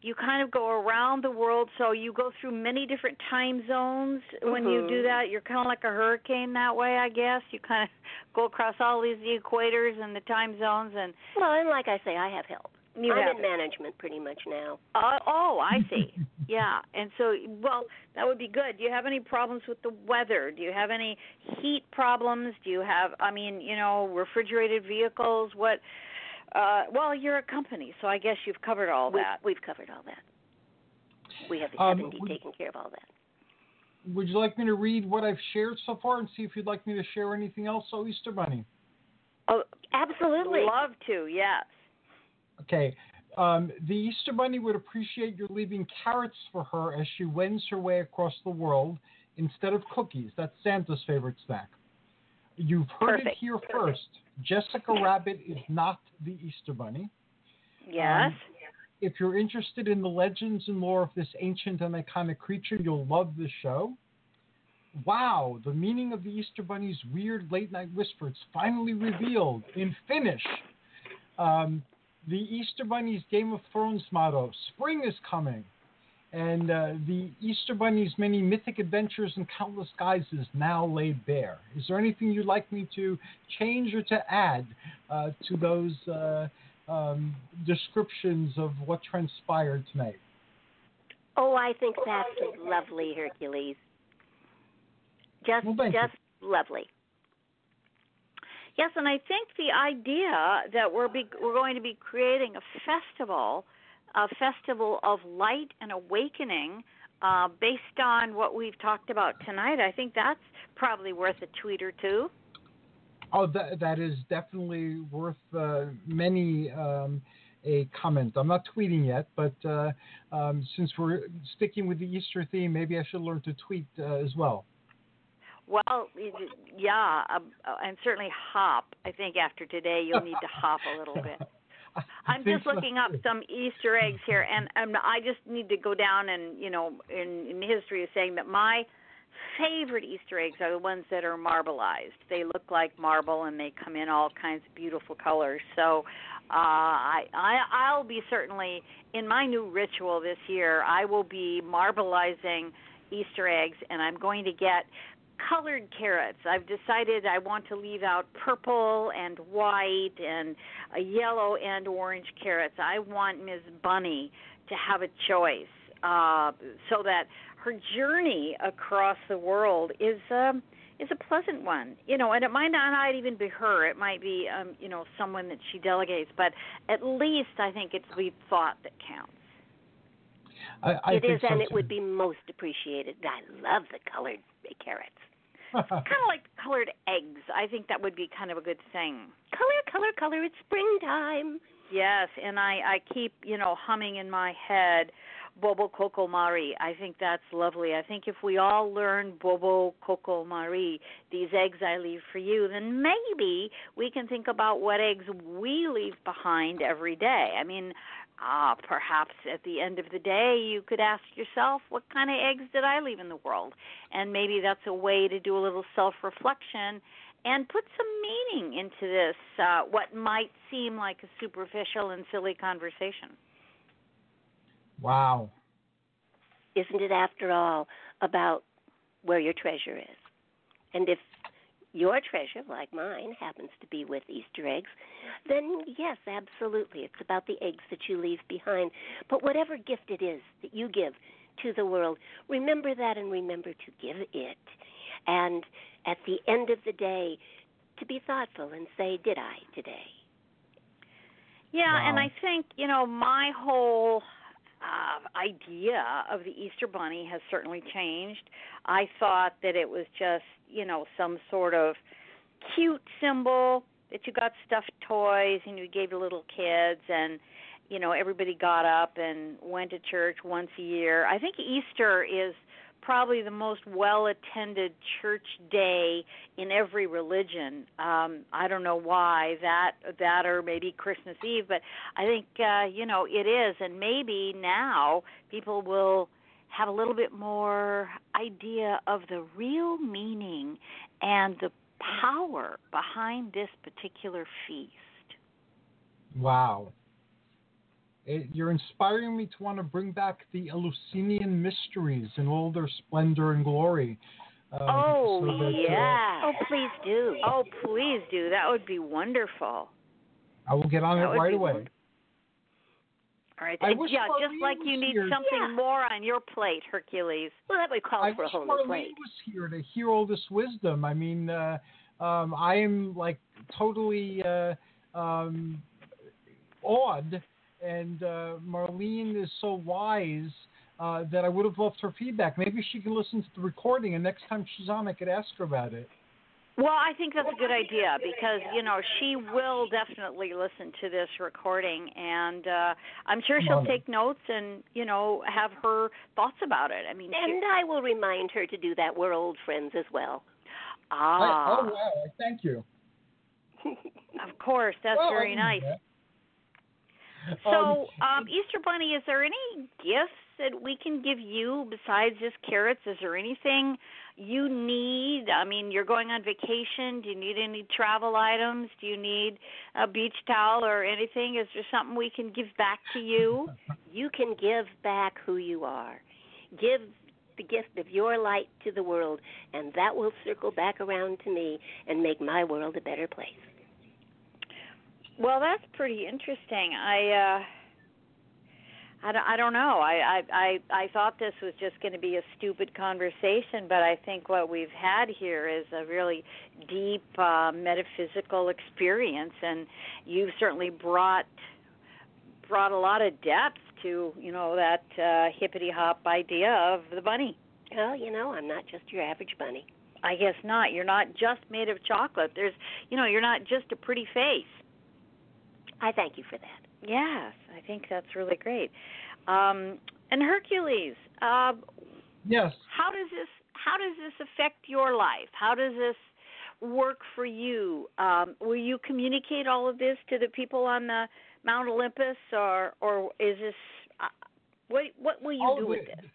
you kind of go around the world, so you go through many different time zones when you do Mhm. that. You're kind of like a hurricane that way, I guess. You kind of go across all these the equators and the time zones and Well, and like I say, I have help. You I'm have in it. management pretty much now. uh, oh, I see. yeah. And so well, that would be good. Do you have any problems with the weather? Do you have any heat problems? Do you have I mean, you know, refrigerated vehicles? What uh well, you're a company, so I guess you've covered all We've, that. we've covered all that. We have, Um, have indeed we- taken care of all that. Would you like me to read what I've shared so far and see if you'd like me to share anything else? So Easter Bunny. Oh, absolutely. Love to, yes. Okay. Um, the Easter Bunny would appreciate your leaving carrots for her as she wends her way across the world instead of cookies. That's Santa's favorite snack. You've heard it Perfect. here first. Jessica Rabbit is not the Easter Bunny. Yes. Um, If you're interested in the legends and lore of this ancient and iconic creature, you'll love this show. Wow, the meaning of the Easter Bunny's weird late night whisper is finally revealed in Finnish. Um, the Easter Bunny's Game of Thrones motto, spring is coming. And uh, the Easter Bunny's many mythic adventures and countless guises now laid bare. Is there anything you'd like me to change or to add uh, to those uh, um, descriptions of what transpired tonight? Oh, I think that's lovely, Hercules. Just, Well, you. just lovely. Yes, and I think the idea that we're be, we're going to be creating a festival, a festival of light and awakening, uh, based on what we've talked about tonight. I think that's probably worth a tweet or two. Oh, that that is definitely worth uh, many um, a comment. I'm not tweeting yet, but uh, um, since we're sticking with the Easter theme, maybe I should learn to tweet uh, as well. Well, yeah, um, uh, and certainly hop. I think after today, you'll need to hop a little bit. I'm just looking up some Easter eggs here, and um, I just need to go down and you know, in, in history is saying that my favorite Easter eggs are the ones that are marbleized. They look like marble, and they come in all kinds of beautiful colors. So, uh, I, I I'll be certainly in my new ritual this year. I will be marbleizing Easter eggs, and I'm going to get colored carrots. I've decided I want to leave out purple and white and uh, yellow and orange carrots. I want Ms. Bunny to have a choice uh, so that her journey across the world is um, is a pleasant one. You know, and it might not even be her. It might be um, you know someone that she delegates, but at least I think it's the thought that counts. I, I it is, so and it would be most appreciated. I love the colored carrots. Kind of like colored eggs. I think that would be kind of a good thing. Color, color, color. It's springtime. Yes, and I I keep you know humming in my head, Bobo Coco Mari. I think that's lovely. I think if we all learn Bobo Coco Mari, these eggs I leave for you, then maybe we can think about what eggs we leave behind every day. I mean, uh, perhaps at the end of the day, you could ask yourself, what kind of eggs did I leave in the world? And maybe that's a way to do a little self reflection and put some meaning into this, uh, what might seem like a superficial and silly conversation. Wow. Isn't it, after all, about where your treasure is? And if your treasure, like mine, happens to be with Easter eggs, then yes, absolutely. It's about the eggs that you leave behind. But whatever gift it is that you give to the world, remember that and remember to give it. And at the end of the day, to be thoughtful and say, Did I today? Yeah, and I think, you know, my whole uh, idea of the Easter Bunny has certainly changed. I thought that it was just, you know, some sort of cute symbol that you got stuffed toys and you gave to little kids and you know everybody got up and went to church once a year. I think Easter is probably the most well attended church day in every religion. Um I don't know why that that or maybe Christmas Eve, but I think uh you know it is and maybe now people will have a little bit more idea of the real meaning and the power behind this particular feast. Wow. It, you're inspiring me to want to bring back the Eleusinian mysteries in all their splendor and glory. Um, oh, so that, uh. Oh, please do. Oh, please do. That would be wonderful. I will get on That it right away. wonderful. All right. I And wish yeah, just like you need here. something Yeah. more on your plate, Hercules. Well, that would call I for a wish whole new Marlene plate. was here to hear all this wisdom. I mean, uh, um, I am like totally uh, um, awed, and uh, Marlene is so wise uh, that I would have loved her feedback. Maybe she can listen to the recording, and next time she's on, I could ask her about it. Well, I think that's a good idea because you know she will definitely listen to this recording, and uh I'm sure she'll take notes and you know have her thoughts about it. I mean, she, And I will remind her to do that. We're old friends as well. I, ah, oh wow! Thank you. of course, that's Well, very nice. that. So, um, Easter Bunny, is there any gifts that we can give you besides just carrots? Is there anything you need? I mean, you're going on vacation. Do you need any travel items? Do you need a beach towel or anything? Is there something we can give back to you? You can give back who you are. Give the gift of your light to the world, and that will circle back around to me and make my world a better place. Well, that's pretty interesting. I uh I don't, I don't know. I, I I I thought this was just going to be a stupid conversation, but I think what we've had here is a really deep uh, metaphysical experience, and you've certainly brought brought a lot of depth to you know that uh, hippity hop idea of the bunny. Well, you know, I'm not just your average bunny. I guess not. You're not just made of chocolate. There's you know you're not just a pretty face. I thank you for that. Yes, I think that's really great. Um, and Hercules, uh, Yes. how does this how does this affect your life? How does this work for you? Um, will you communicate all of this to the people on the Mount Olympus, or or is this uh, what what will you Oh, do they- with this?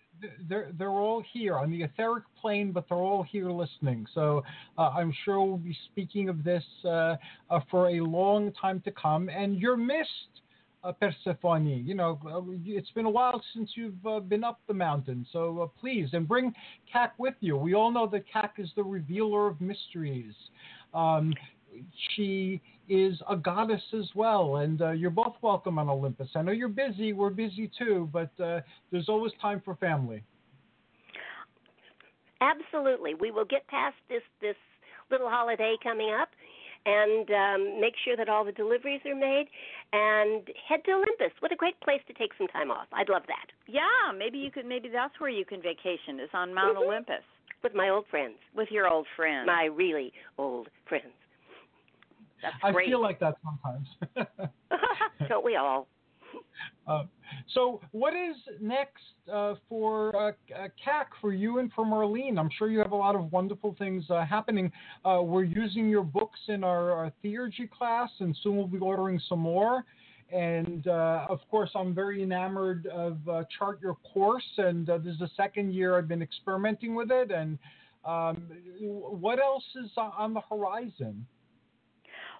They're they're all here on the etheric plane, but they're all here listening. So uh, I'm sure we'll be speaking of this uh, uh, for a long time to come. And you're missed, uh, Persephone. You know, uh, it's been a while since you've uh, been up the mountain. So uh, please, and bring Kac with you. We all know that Kac is the revealer of mysteries. Um, she is a goddess as well, and uh, you're both welcome on Olympus. I know you're busy; we're busy too, but uh, there's always time for family. Absolutely. We will get past this this little holiday coming up and um, make sure that all the deliveries are made and head to Olympus. What a great place to take some time off. I'd love that. Yeah, maybe you could. Maybe that's where you can vacation is on Mount Mhm. Olympus With my old friends, with your old friends. my really old friends. That's I great. feel like that sometimes. Don't we all? uh, so, what is next uh, for uh, uh, Kac for you and for Marlene? I'm sure you have a lot of wonderful things uh, happening. Uh, we're using your books in our, our theurgy class, and soon we'll be ordering some more. And uh, of course, I'm very enamored of uh, Chart Your Course, and uh, this is the second year I've been experimenting with it. And um, what else is on the horizon?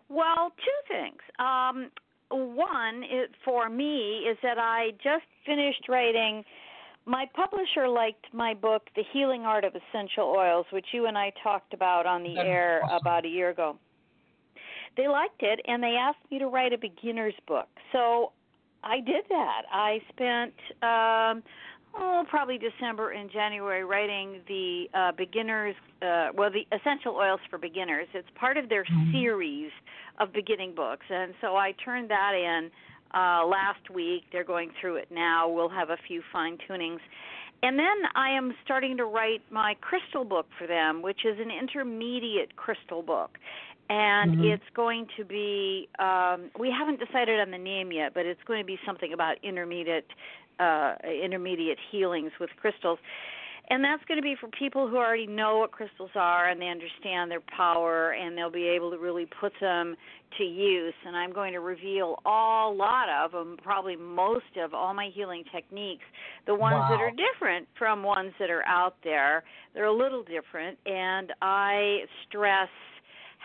Well, two things. Um, one it, for me is that I just finished writing. My publisher liked my book, The Healing Art of Essential Oils, which you and I talked about on the That is air awesome. about a year ago. They liked it, and they asked me to write a beginner's book. So I did that. I spent um, oh probably December and January writing the uh, beginners, uh, well the essential oils for beginners. It's part of their Mhm. series of beginning books, and so I turned that in uh, last week. They're going through it now. We'll have a few fine tunings. And then I am starting to write my crystal book for them, which is an intermediate crystal book. And Mhm. it's going to be, um, we haven't decided on the name yet, but it's going to be something about intermediate, uh, intermediate healings with crystals. And that's going to be for people who already know what crystals are and they understand their power and they'll be able to really put them to use. And I'm going to reveal a lot of them, probably most of all my healing techniques, the ones that are different from ones that are out there. They're a little different, and I stress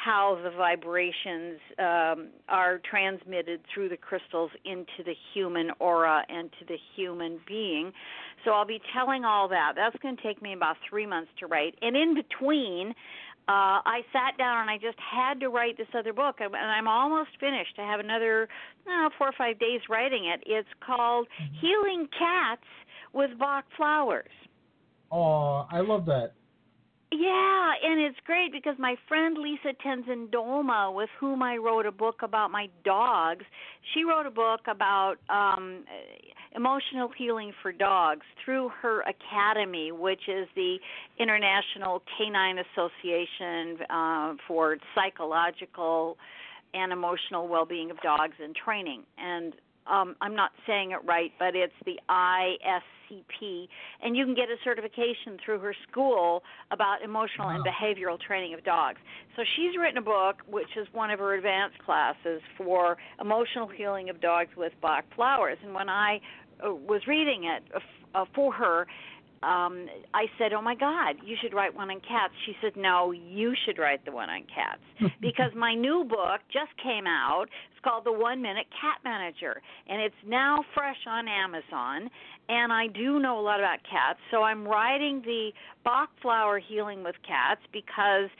how the vibrations um, are transmitted through the crystals into the human aura and to the human being. So I'll be telling all that. That's going to take me about three months to write. And in between, uh, I sat down and I just had to write this other book, and I'm almost finished. I have another uh, four or five days writing it. It's called Healing Cats with Bach Flowers. Oh, I love that. Yeah, and it's great because my friend Lisa Tenzin Dolma, with whom I wrote a book about my dogs, she wrote a book about um, emotional healing for dogs through her academy, which is the International Canine Association uh, for Psychological and Emotional Well-being of Dogs and Training. And um, I'm not saying it right, but it's the ISCP, and you can get a certification through her school about emotional and behavioral training of dogs. So she's written a book, which is one of her advanced classes for emotional healing of dogs with Bach flowers. And when I uh, was reading it uh, uh, for her, um, I said, "Oh my God, you should write one on cats." She said, "No, you should write the one on cats because my new book just came out. It's called The One Minute Cat Manager, and it's now fresh on Amazon. And I do know a lot about cats, so I'm writing the Bach flower healing with cats because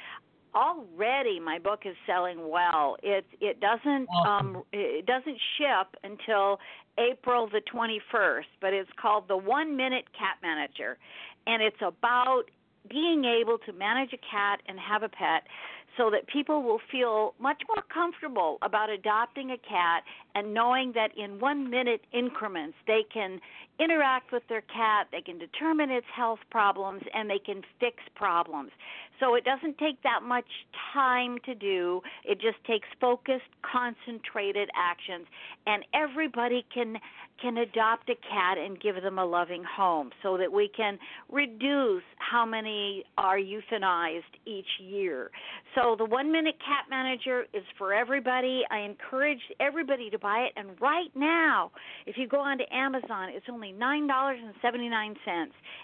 already my book is selling well. It it doesn't um it doesn't ship until April the 21st, but it's called the 1 minute cat manager. And it's about being able to manage a cat and have a pet so that people will feel much more comfortable about adopting a cat and knowing that in one minute increments they can interact with their cat, they can determine its health problems, and they can fix problems. So it doesn't take that much time to do. It just takes focused, concentrated actions, and everybody can can adopt a cat and give them a loving home so that we can reduce how many are euthanized each year. So the 1 minute cat manager is for everybody. I encourage everybody to buy it and right now, if you go onto Amazon, it's only $9.79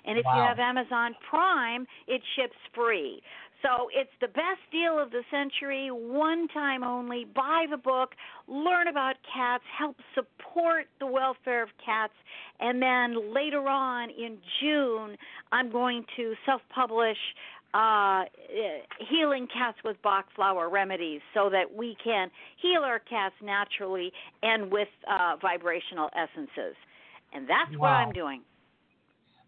and if Wow. you have Amazon Prime, it ships free. So it's the best deal of the century, one time only. Buy the book, learn about cats, help support the welfare of cats, and then later on in June, I'm going to self publish uh, healing cats with Bach flower remedies so that we can heal our cats naturally and with uh, vibrational essences. And that's what I'm doing.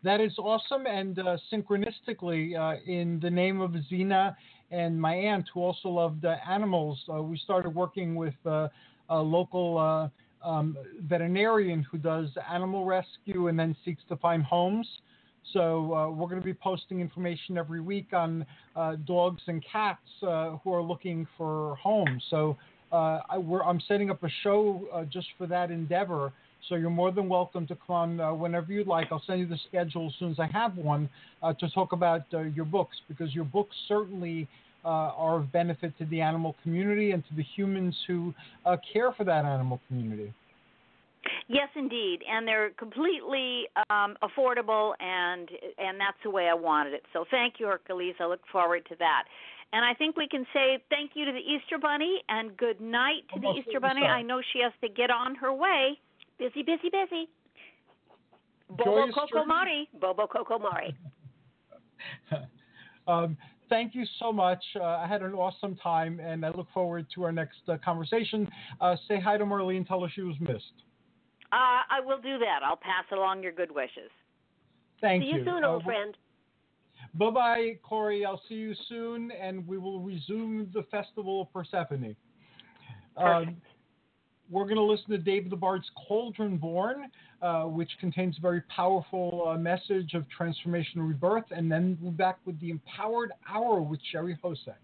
That is awesome. And uh, synchronistically, uh, in the name of Zena and my aunt, who also loved uh, animals, uh, we started working with uh, a local uh, um, veterinarian who does animal rescue and then seeks to find homes. So uh, we're going to be posting information every week on uh, dogs and cats uh, who are looking for homes. So uh, I, I'm setting up a show uh, just for that endeavor. So you're more than welcome to come uh, whenever you'd like. I'll send you the schedule as soon as I have one to talk about your books because your books certainly are of benefit to the animal community and to the humans who care for that animal community. Yes, indeed, and they're completely um, affordable, and and that's the way I wanted it. So thank you, Hercules. I look forward to that. And I think we can say thank you to the Easter Bunny and good night to the Easter Bunny. I know she has to get on her way. Busy, busy, busy. Bobo Coco journey. Mari. Bobo Coco Mari. um, thank you so much. Uh, I had an awesome time, and I look forward to our next uh, conversation. Uh, say hi to Marlene. Tell her she was missed. Uh, I will do that. I'll pass along your good wishes. Thank See you soon, old friend. Bye bye, Corey. I'll see you soon, and we will resume the Festival of Persephone. Um, we're going to listen to David the Bard's Cauldron Born, uh, which contains a very powerful uh, message of transformation and rebirth, and then we'll be back with the Empowered Hour with Jerry Hocek.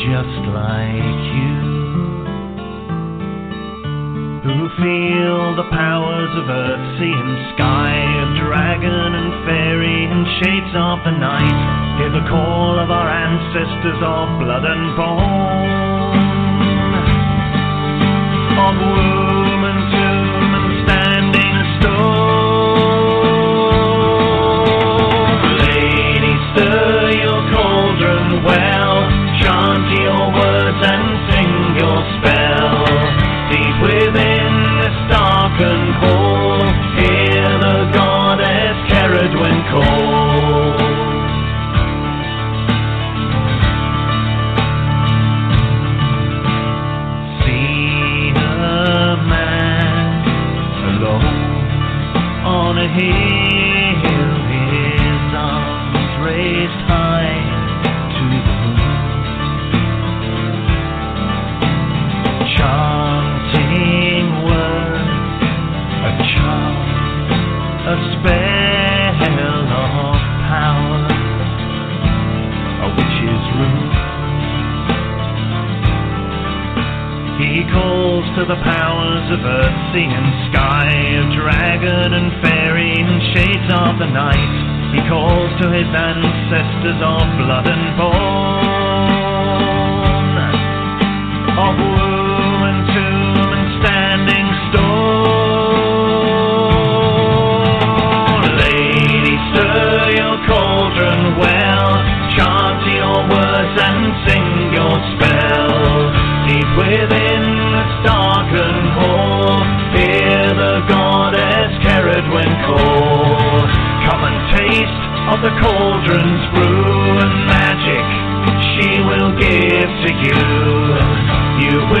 Just like you who feel the powers of earth, sea and sky, of dragon and fairy and shades of the night. Hear the call of our ancestors of blood and bone, of womb of earth, sea and sky, of dragon and fairy and shades of the night. He calls to his ancestors of blood and bone, the cauldron's brew and magic she will give to you. You will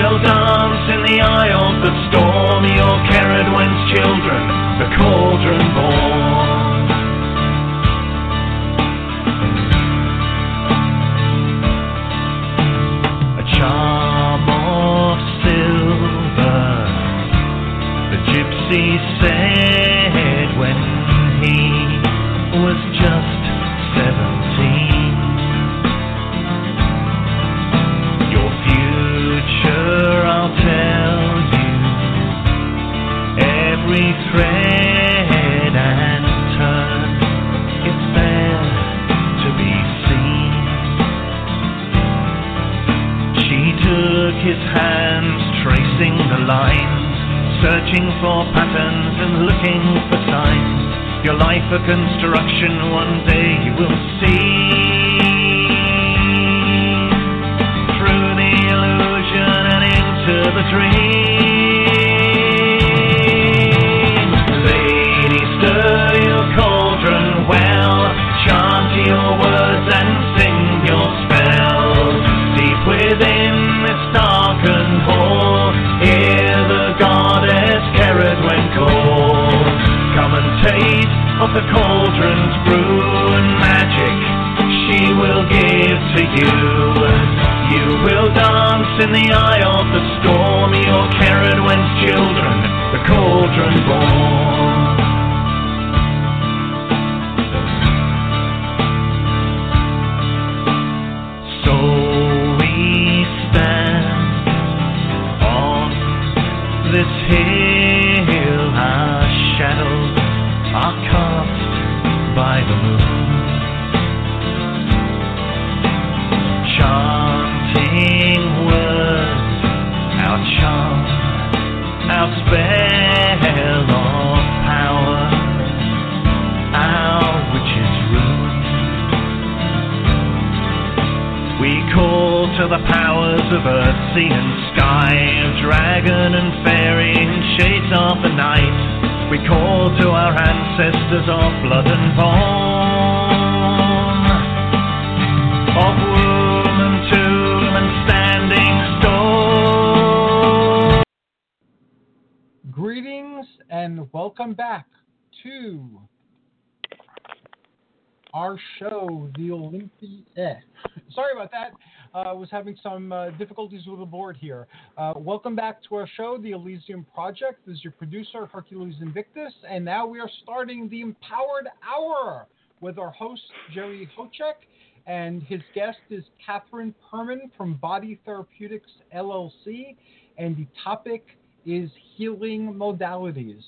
having some uh, difficulties with the board here. Uh, welcome back to our show, The Elysium Project. This is your producer, Hercules Invictus, and now we are starting the Empowered Hour with our host, Jerry Hocek, and his guest is Catherine Perman from Body Therapeutics LLC, and the topic is healing modalities.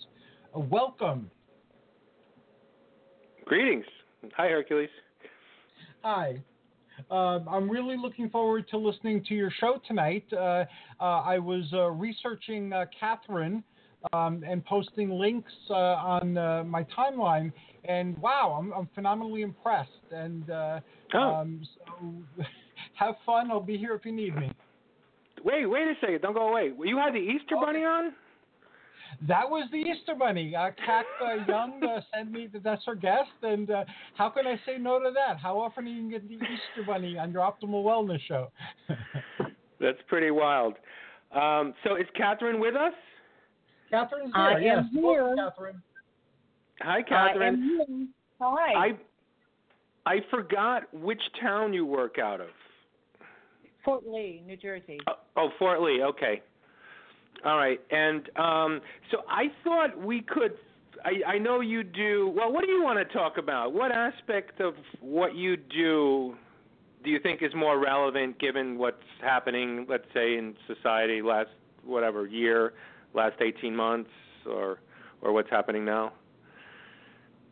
Uh, welcome. Greetings. Hi, Hercules. Hi. Uh, I'm really looking forward to listening to your show tonight. Uh, uh, I was uh, researching uh, Catherine um, and posting links uh, on uh, my timeline, and wow, I'm, I'm phenomenally impressed. And uh, Oh. um, so have fun. I'll be here if you need me. Wait, wait a second. Don't go away. You had the Easter Bunny on? That was the Easter Bunny. Uh, Kac uh, Young uh, sent me that that's her guest, and uh, how can I say no to that? How often are you going get the Easter Bunny on your Optimal Wellness show? That's pretty wild. Um, so is Catherine with us? Catherine's I here. am yes. Welcome, here. Catherine. Hi, Catherine. I am here. Hi. I I forgot which town you work out of. Fort Lee, New Jersey. Oh, oh, Fort Lee. Okay. All right. And um, so I thought we could. I, I know you do. Well, what do you want to talk about? What aspect of what you do do you think is more relevant given what's happening, let's say, in society last whatever year, last 18 months, or or what's happening now?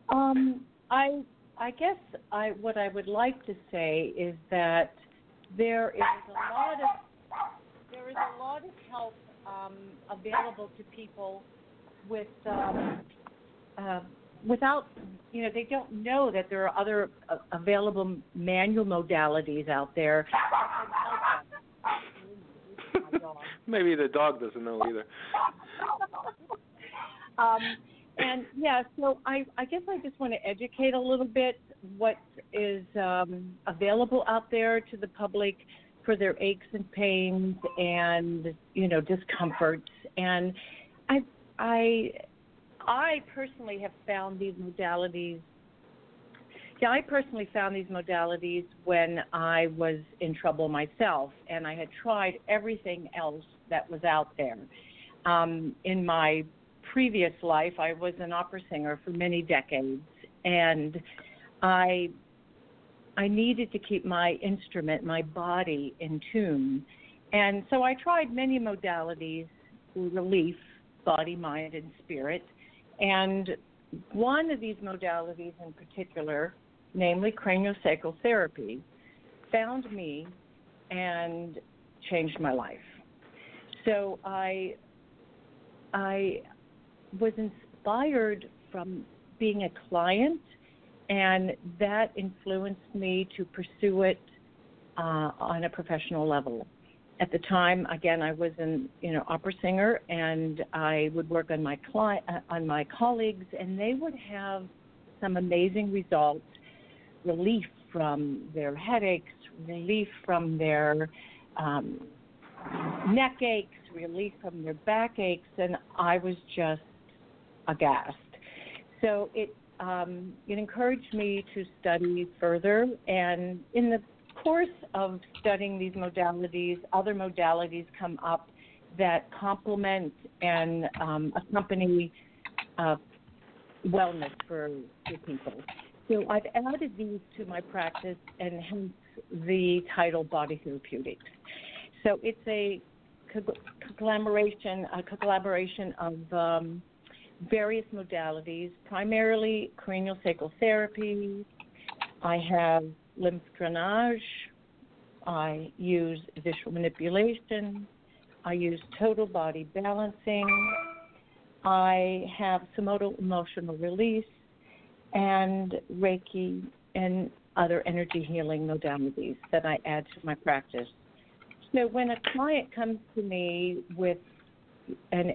Um, I I guess I what I would like to say is that there is a lot of there is a lot of help um, available to people with um, uh, without you know they don't know that there are other uh, available manual modalities out there that can help them. My dog. Maybe the dog doesn't know either. um, and yeah, so I, I guess I just want to educate a little bit what is um, available out there to the public for their aches and pains and you know discomforts. And I I I personally have found these modalities. Yeah, I personally found these modalities when I was in trouble myself, and I had tried everything else that was out there. Um, in my previous life, I was an opera singer for many decades, and I I needed to keep my instrument, my body in tune. And so I tried many modalities relief, body, mind, and spirit. And one of these modalities in particular, namely craniosacral therapy, found me and changed my life. So I I was inspired from being a client and that influenced me to pursue it uh, on a professional level. At the time, again, I was an you know opera singer, and I would work on my uh, on my colleagues, and they would have some amazing results, relief from their headaches, relief from their um, neck aches, relief from their back aches, and I was just aghast. So it um, it encouraged me to study further. And in the course of studying these modalities, other modalities come up that complement and um, accompany uh, wellness for, for people. So I've added these to my practice, and hence the title Body Therapeutics. So it's a collaboration, a collaboration of um, various modalities, primarily cranial sacral therapy. I have lymph drainage. I use visceral manipulation. I use total body balancing. I have somato emotional release and Reiki and other energy healing modalities that I add to my practice. So when a client comes to me with an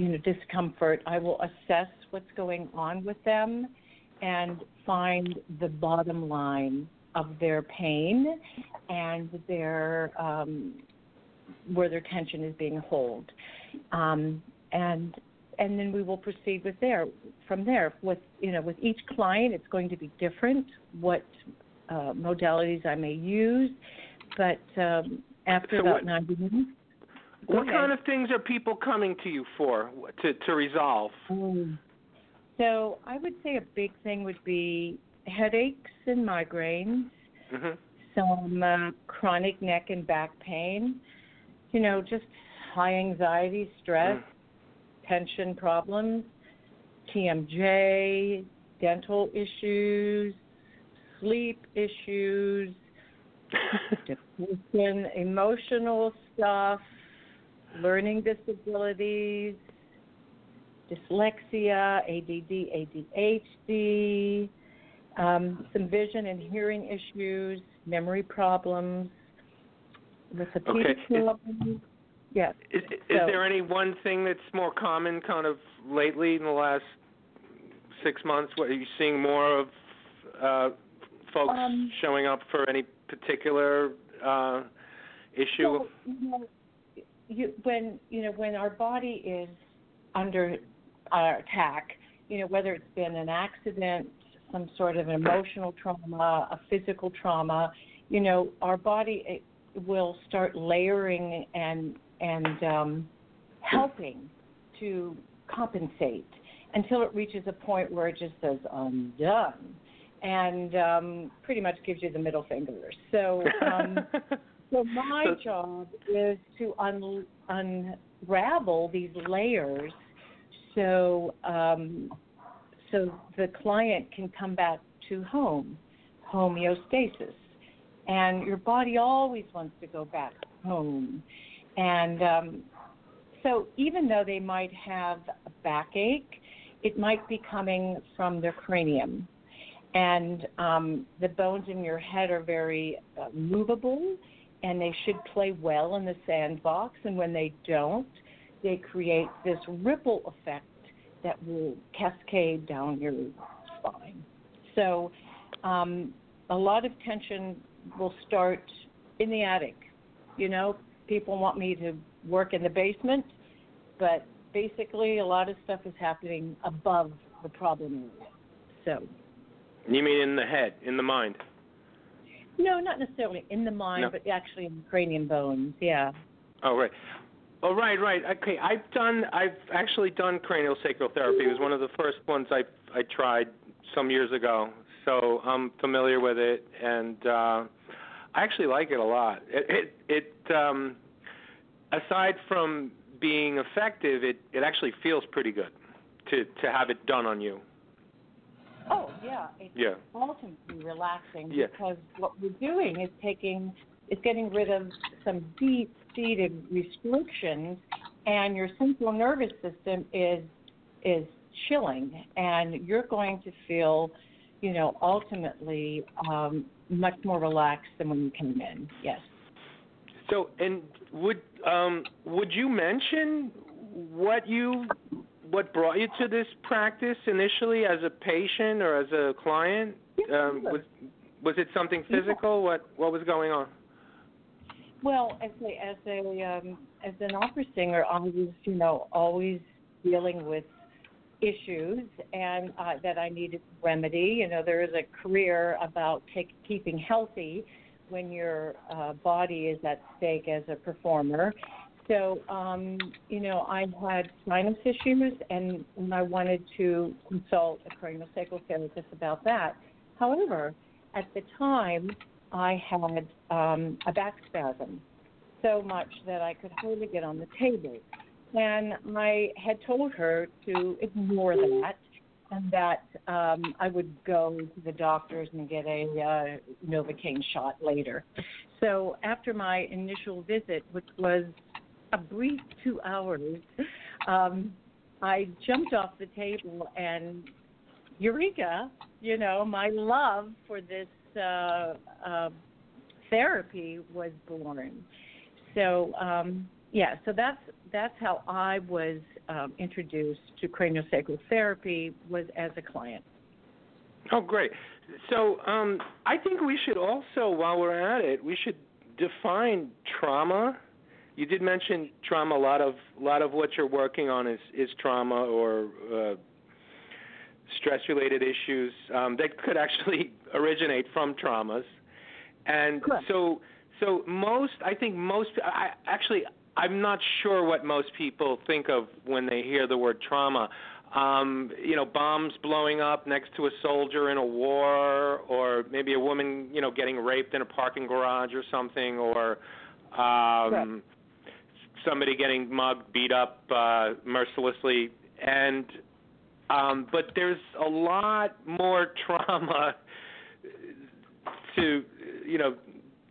you know discomfort, I will assess what's going on with them and find the bottom line of their pain and their um, where their tension is being held, um, and and then we will proceed with there from there. With you know with each client, it's going to be different what uh, modalities I may use, but um, after so about what, ninety minutes. What kind of things are people coming to you for to to resolve? Mm. So I would say a big thing would be headaches and migraines, mm-hmm. some uh, chronic neck and back pain, you know, just high anxiety, stress, mm. tension problems, TMJ, dental issues, sleep issues, depression, emotional stuff, learning disabilities, dyslexia, ADD, ADHD, um, some vision and hearing issues, memory problems, okay. Yes. Is, is so, there any one thing that's more common, kind of lately in the last six months? What are you seeing more of uh, folks um, showing up for any particular uh, issue? So, you know, you, when you know when our body is under uh, attack, you know whether it's been an accident, some sort of an emotional trauma, a physical trauma, you know our body will start layering and and um, helping to compensate until it reaches a point where it just says I'm done and um, pretty much gives you the middle finger. So um, So my so, job is to un, unravel these layers, so um, so the client can come back to home, homeostasis, and your body always wants to go back home, and um, so even though they might have a backache, it might be coming from their cranium. And um, the bones in your head are very uh, movable and they should play well in the sandbox. And when they don't, they create this ripple effect that will cascade down your spine. So, um, a lot of tension will start in the attic. You know, people want me to work in the basement, but basically, a lot of stuff is happening above the problem area. So, You mean in the head, in the mind? No, not necessarily in the mind, No. but actually in the cranium bones. Yeah. Oh right. Oh right, right. Okay, I've done. I've actually done cranial sacral therapy. It was one of the first ones I I tried some years ago. So I'm familiar with it, and uh, I actually like it a lot. It it, it um, aside from being effective, it it actually feels pretty good to to have it done on you. Yeah, it's Yeah. ultimately relaxing Yeah. because what we're doing is taking is getting rid of some deep seated restrictions and your central nervous system is is chilling and you're going to feel, you know, ultimately um much more relaxed than when you came in. Yes. So, and would um, would you mention what you what brought you to this practice initially as a patient or as a client? Um, was was it something physical? What what was going on? Well, as a as a um, as an opera singer, I was you know always dealing with issues and uh, that I needed remedy. You know, there is a career about take, keeping healthy when your uh, body is at stake as a performer. So, um, you know, I had sinus issues, and, I wanted to consult a craniosacral therapist about that. However, at the time, I had um, a back spasm so much that I could hardly get on the table. And I had told her to ignore that and that um, I would go to the doctors and get a uh, Novocaine shot later. So after my initial visit, which was a brief two hours, um, I jumped off the table and eureka, you know, my love for this uh, uh, therapy was born. So um, yeah, so that's that's how I was um, introduced to craniosacral therapy was as a client. Oh, great. So um, I think we should also, while we're at it, we should define trauma. You did mention trauma. A lot of a lot of what you're working on is is trauma or uh, stress-related issues um, that could actually originate from traumas. And so so most I think most I actually I'm not sure what most people think of when they hear the word trauma. Um, you know, bombs blowing up next to a soldier in a war, or maybe a woman, you know, getting raped in a parking garage or something, or um, somebody getting mugged, beat up uh, mercilessly, and um, but there's a lot more trauma to you know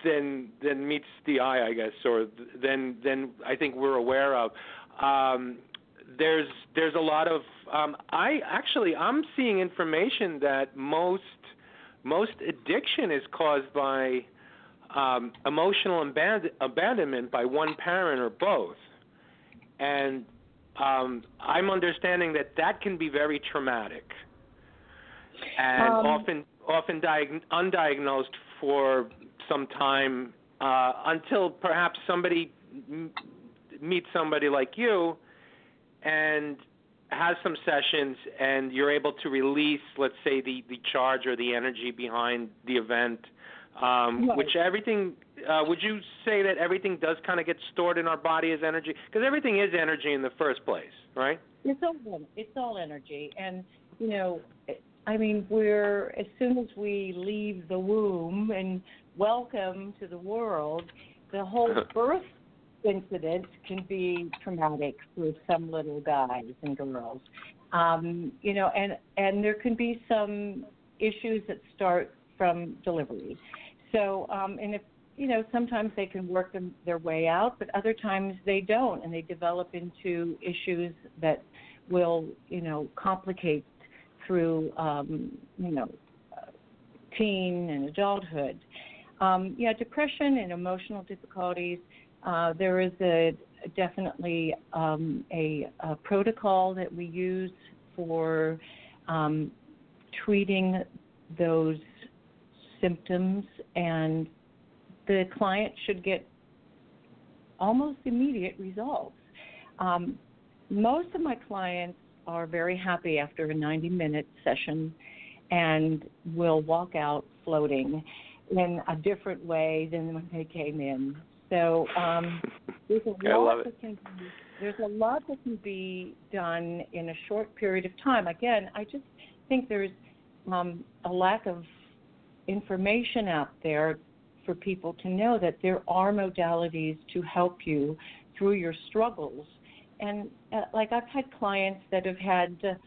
than than meets the eye, I guess, or than than I think we're aware of. Um, there's there's a lot of um, I actually I'm seeing information that most most addiction is caused by um, emotional aband- abandonment by one parent or both, and um, I'm understanding that that can be very traumatic. And Um, often often diag- undiagnosed for some time uh, until perhaps somebody m- meets somebody like you and has some sessions and you're able to release let's say the the charge or the energy behind the event um Right. which everything uh would you say that everything does kind of get stored in our body as energy because everything is energy in the first place right It's all it's all energy, and you know, I mean, we're as soon as we leave the womb and welcome to the world, the whole birth incident can be traumatic for some little guys and girls. Um, you know, and and there can be some issues that start from delivery. So, um, and if you know, sometimes they can work them, their way out, but other times they don't, and they develop into issues that will, you know, complicate through, um, you know, teen and adulthood. Um, yeah, depression and emotional difficulties. Uh, there is a definitely um, a, a protocol that we use for um, treating those symptoms, and the client should get almost immediate results. Um, most of my clients are very happy after a 90 minute session and will walk out floating in a different way than when they came in. So um, there's a lot that can be, there's a lot that can be done in a short period of time. Again, I just think there's um, a lack of information out there for people to know that there are modalities to help you through your struggles. And uh, like I've had clients that have had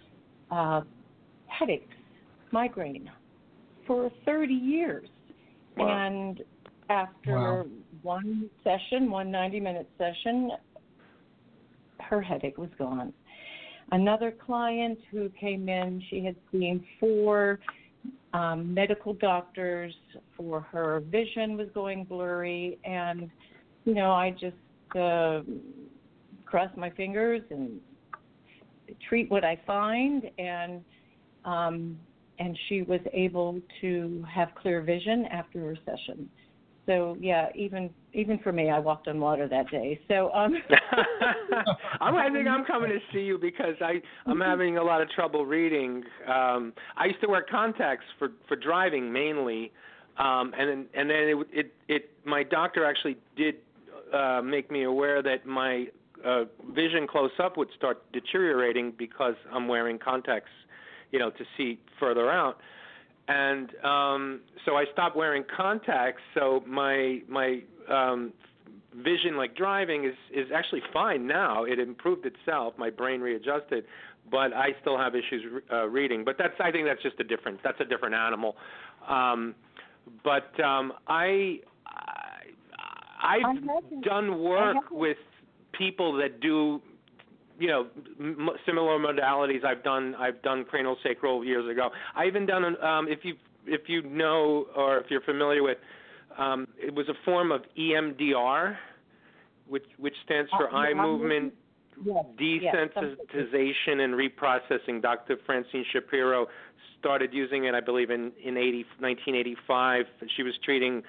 uh, headaches, migraine, for 30 years, Wow. and after Wow. one session, one 90 minute session, her headache was gone. Another client who came in, she had seen four um, medical doctors for her vision was going blurry, and you know, I just uh, cross my fingers and treat what I find, and um, and she was able to have clear vision after her session. So yeah, even even for me, I walked on water that day. So um, I'm, I think I'm coming to see you because I I'm having a lot of trouble reading. Um, I used to wear contacts for for driving mainly, um, and then and then it it, it my doctor actually did uh, make me aware that my uh, vision close up would start deteriorating because I'm wearing contacts, you know, to see further out. And um, so I stopped wearing contacts. So my my um, vision, like driving, is is actually fine now. It improved itself. My brain readjusted, but I still have issues uh, reading. But that's I think that's just a different that's a different animal. Um, but um, I, I I've done work with people that do you know m- similar modalities I've done I've done cranial sacral years ago. I even done an, um if you if you know or if you're familiar with um it was a form of EMDR which which stands for Uh, eye movement yes, yes, desensitization and reprocessing. Dr. Francine Shapiro started using it, I believe, in in 80, 1985. She was treating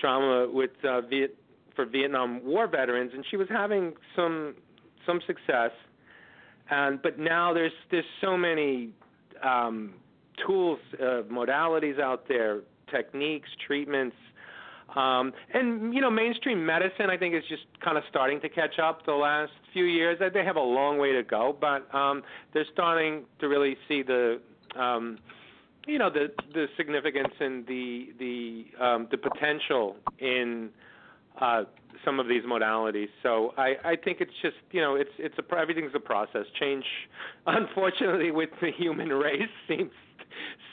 trauma with uh, Viet, for Vietnam War veterans, and she was having some some success. And but now there's there's so many um, tools, uh, modalities out there, techniques, treatments. Um, and you know, mainstream medicine, I think, is just kind of starting to catch up. The last few years, they have a long way to go, but um, they're starting to really see the, um, you know, the the significance and the the um, the potential in uh, some of these modalities. So I, I think it's just you know it's it's a everything's a process. Change, unfortunately, with the human race seems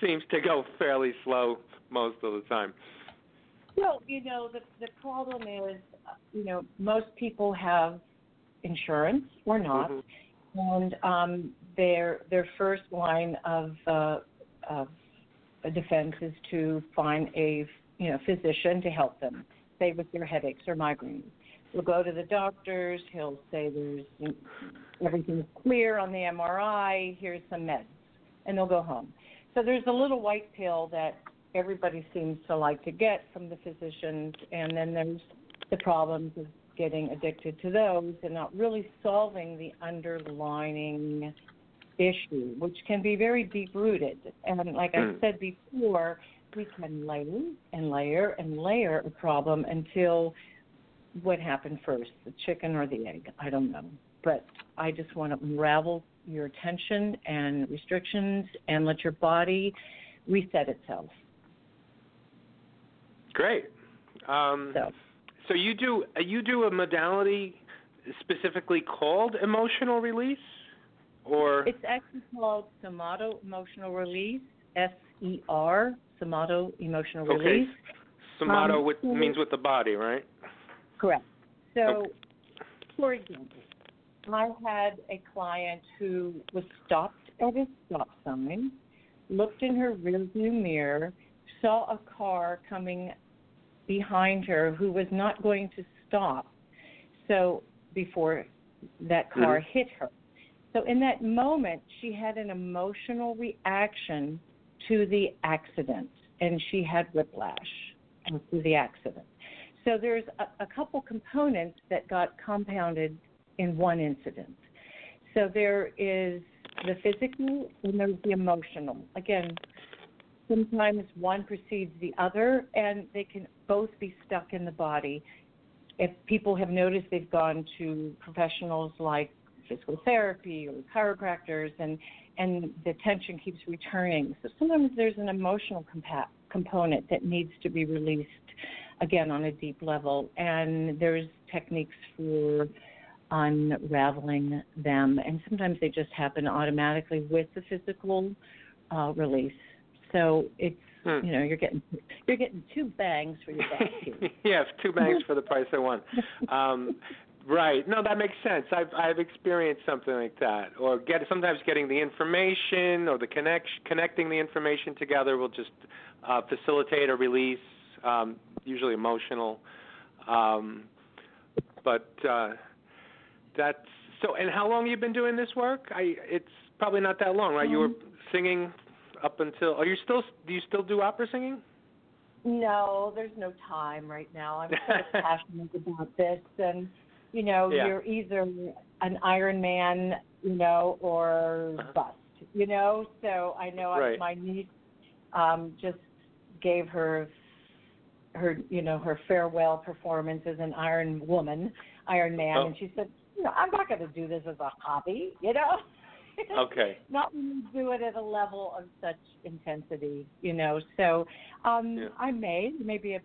seems to go fairly slow most of the time. Well, you know, the the problem is, uh, you know, most people have insurance or not, Mhm. and um, their their first line of uh, of defense is to find a you know physician to help them, say with their headaches or migraines. We'll go to the doctors. He'll say there's everything's clear on the MRI. Here's some meds, and they'll go home. So there's a little white pill that everybody seems to like to get from the physicians, and then there's the problems of getting addicted to those and not really solving the underlining issue, which can be very deep rooted. And like I Mm. said before, we can layer and layer and layer a problem until what happened first, the chicken or the egg? I don't know. But I just want to unravel your attention and restrictions and let your body reset itself. Great. Um, So so you do you do a modality specifically called emotional release, or it's actually called somato emotional release, S E R, somato emotional Okay. release. somato Um, with, means with the body, right? Correct. So, Okay. for example, I had a client who was stopped at a stop sign, looked in her rearview mirror, saw a car coming behind her who was not going to stop. So before that car Mhm. hit her. So in that moment, she had an emotional reaction to the accident, and she had whiplash through the accident. So there's a, a couple components that got compounded in one incident. So there is the physical and there's the emotional. Again, sometimes one precedes the other, and they can both be stuck in the body. If people have noticed, they've gone to professionals like physical therapy or chiropractors, and and the tension keeps returning. So sometimes there's an emotional compa- component that needs to be released again on a deep level, and there's techniques for unraveling them, and sometimes they just happen automatically with the physical uh, release. So it's Hmm. you know you're getting you're getting two bangs for your buck. yes, two bangs for the price of one. Um, right. No, that makes sense. I've I've experienced something like that. Or get sometimes getting the information or the connect connecting the information together will just uh, facilitate a release, um, usually emotional. Um, but uh, that's so. And how long you been doing this work? I it's probably not that long, right? you were singing up until. Are you still? Do you still do opera singing? No, there's no time right now. I'm so passionate about this, and you know, Yeah. you're either an Iron Man, you know, or bust, you know. So I know I, my niece um, just gave her her, you know, her farewell performance as an Iron Woman, Iron Man, Oh. and she said, you know, I'm not going to do this as a hobby, you know. Okay. not when you do it at a level of such intensity, you know. So um, Yeah. I may maybe a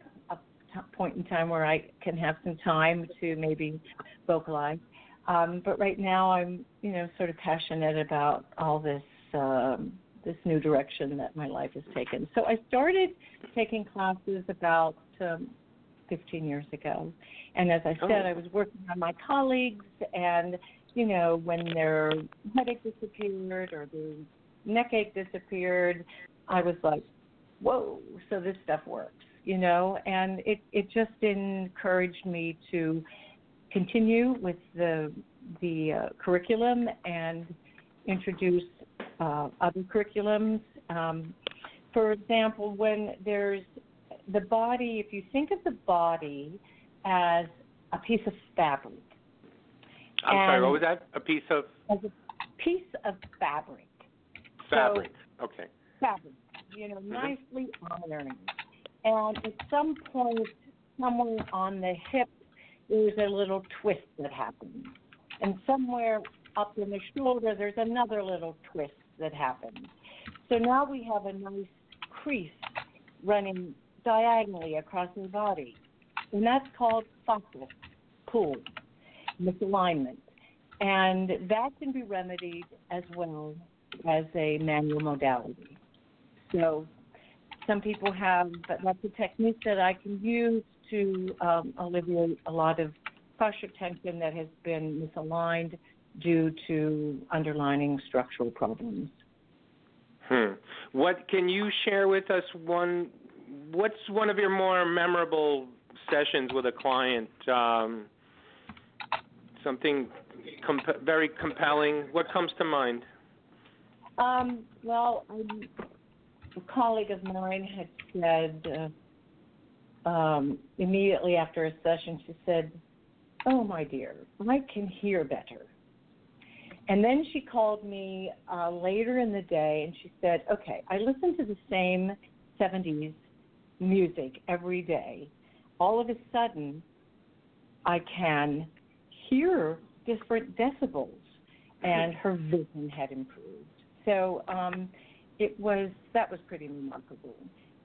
t- point in time where I can have some time to maybe vocalize. Um, but right now, I'm you know sort of passionate about all this um, this new direction that my life has taken. So I started taking classes about um, 15 years ago, and as I said, Oh. I was working on my colleagues and you know, when their headache disappeared or their neck ache disappeared, I was like, whoa, so this stuff works, you know, and it, it just encouraged me to continue with the, the uh, curriculum and introduce uh, other curriculums. Um, for example, when there's the body, if you think of the body as a piece of fabric, I'm sorry. What was that? A piece of as a piece of fabric. fabric. okay. Fabric, you know, Mm-hmm. nicely ironed. And at some point, somewhere on the hip, there's a little twist that happens. And somewhere up in the shoulder, there's another little twist that happens. So now we have a nice crease running diagonally across the body. And that's called fascial pull, misalignment. And that can be remedied as well as a manual modality. So some people have, but that's a technique that I can use to um, alleviate a lot of fascial tension that has been misaligned due to underlying structural problems. Hmm. What can you share with us? One, what's one of your more memorable sessions with a client? Um, something comp- very compelling. What comes to mind? Um, well, um, a colleague of mine had said uh, um, immediately after a session, she said, Oh, my dear, I can hear better. And then she called me uh, later in the day and she said, Okay, I listen to the same 70s music every day. All of a sudden, I can hear different decibels, and her vision had improved. So um, it was that was pretty remarkable.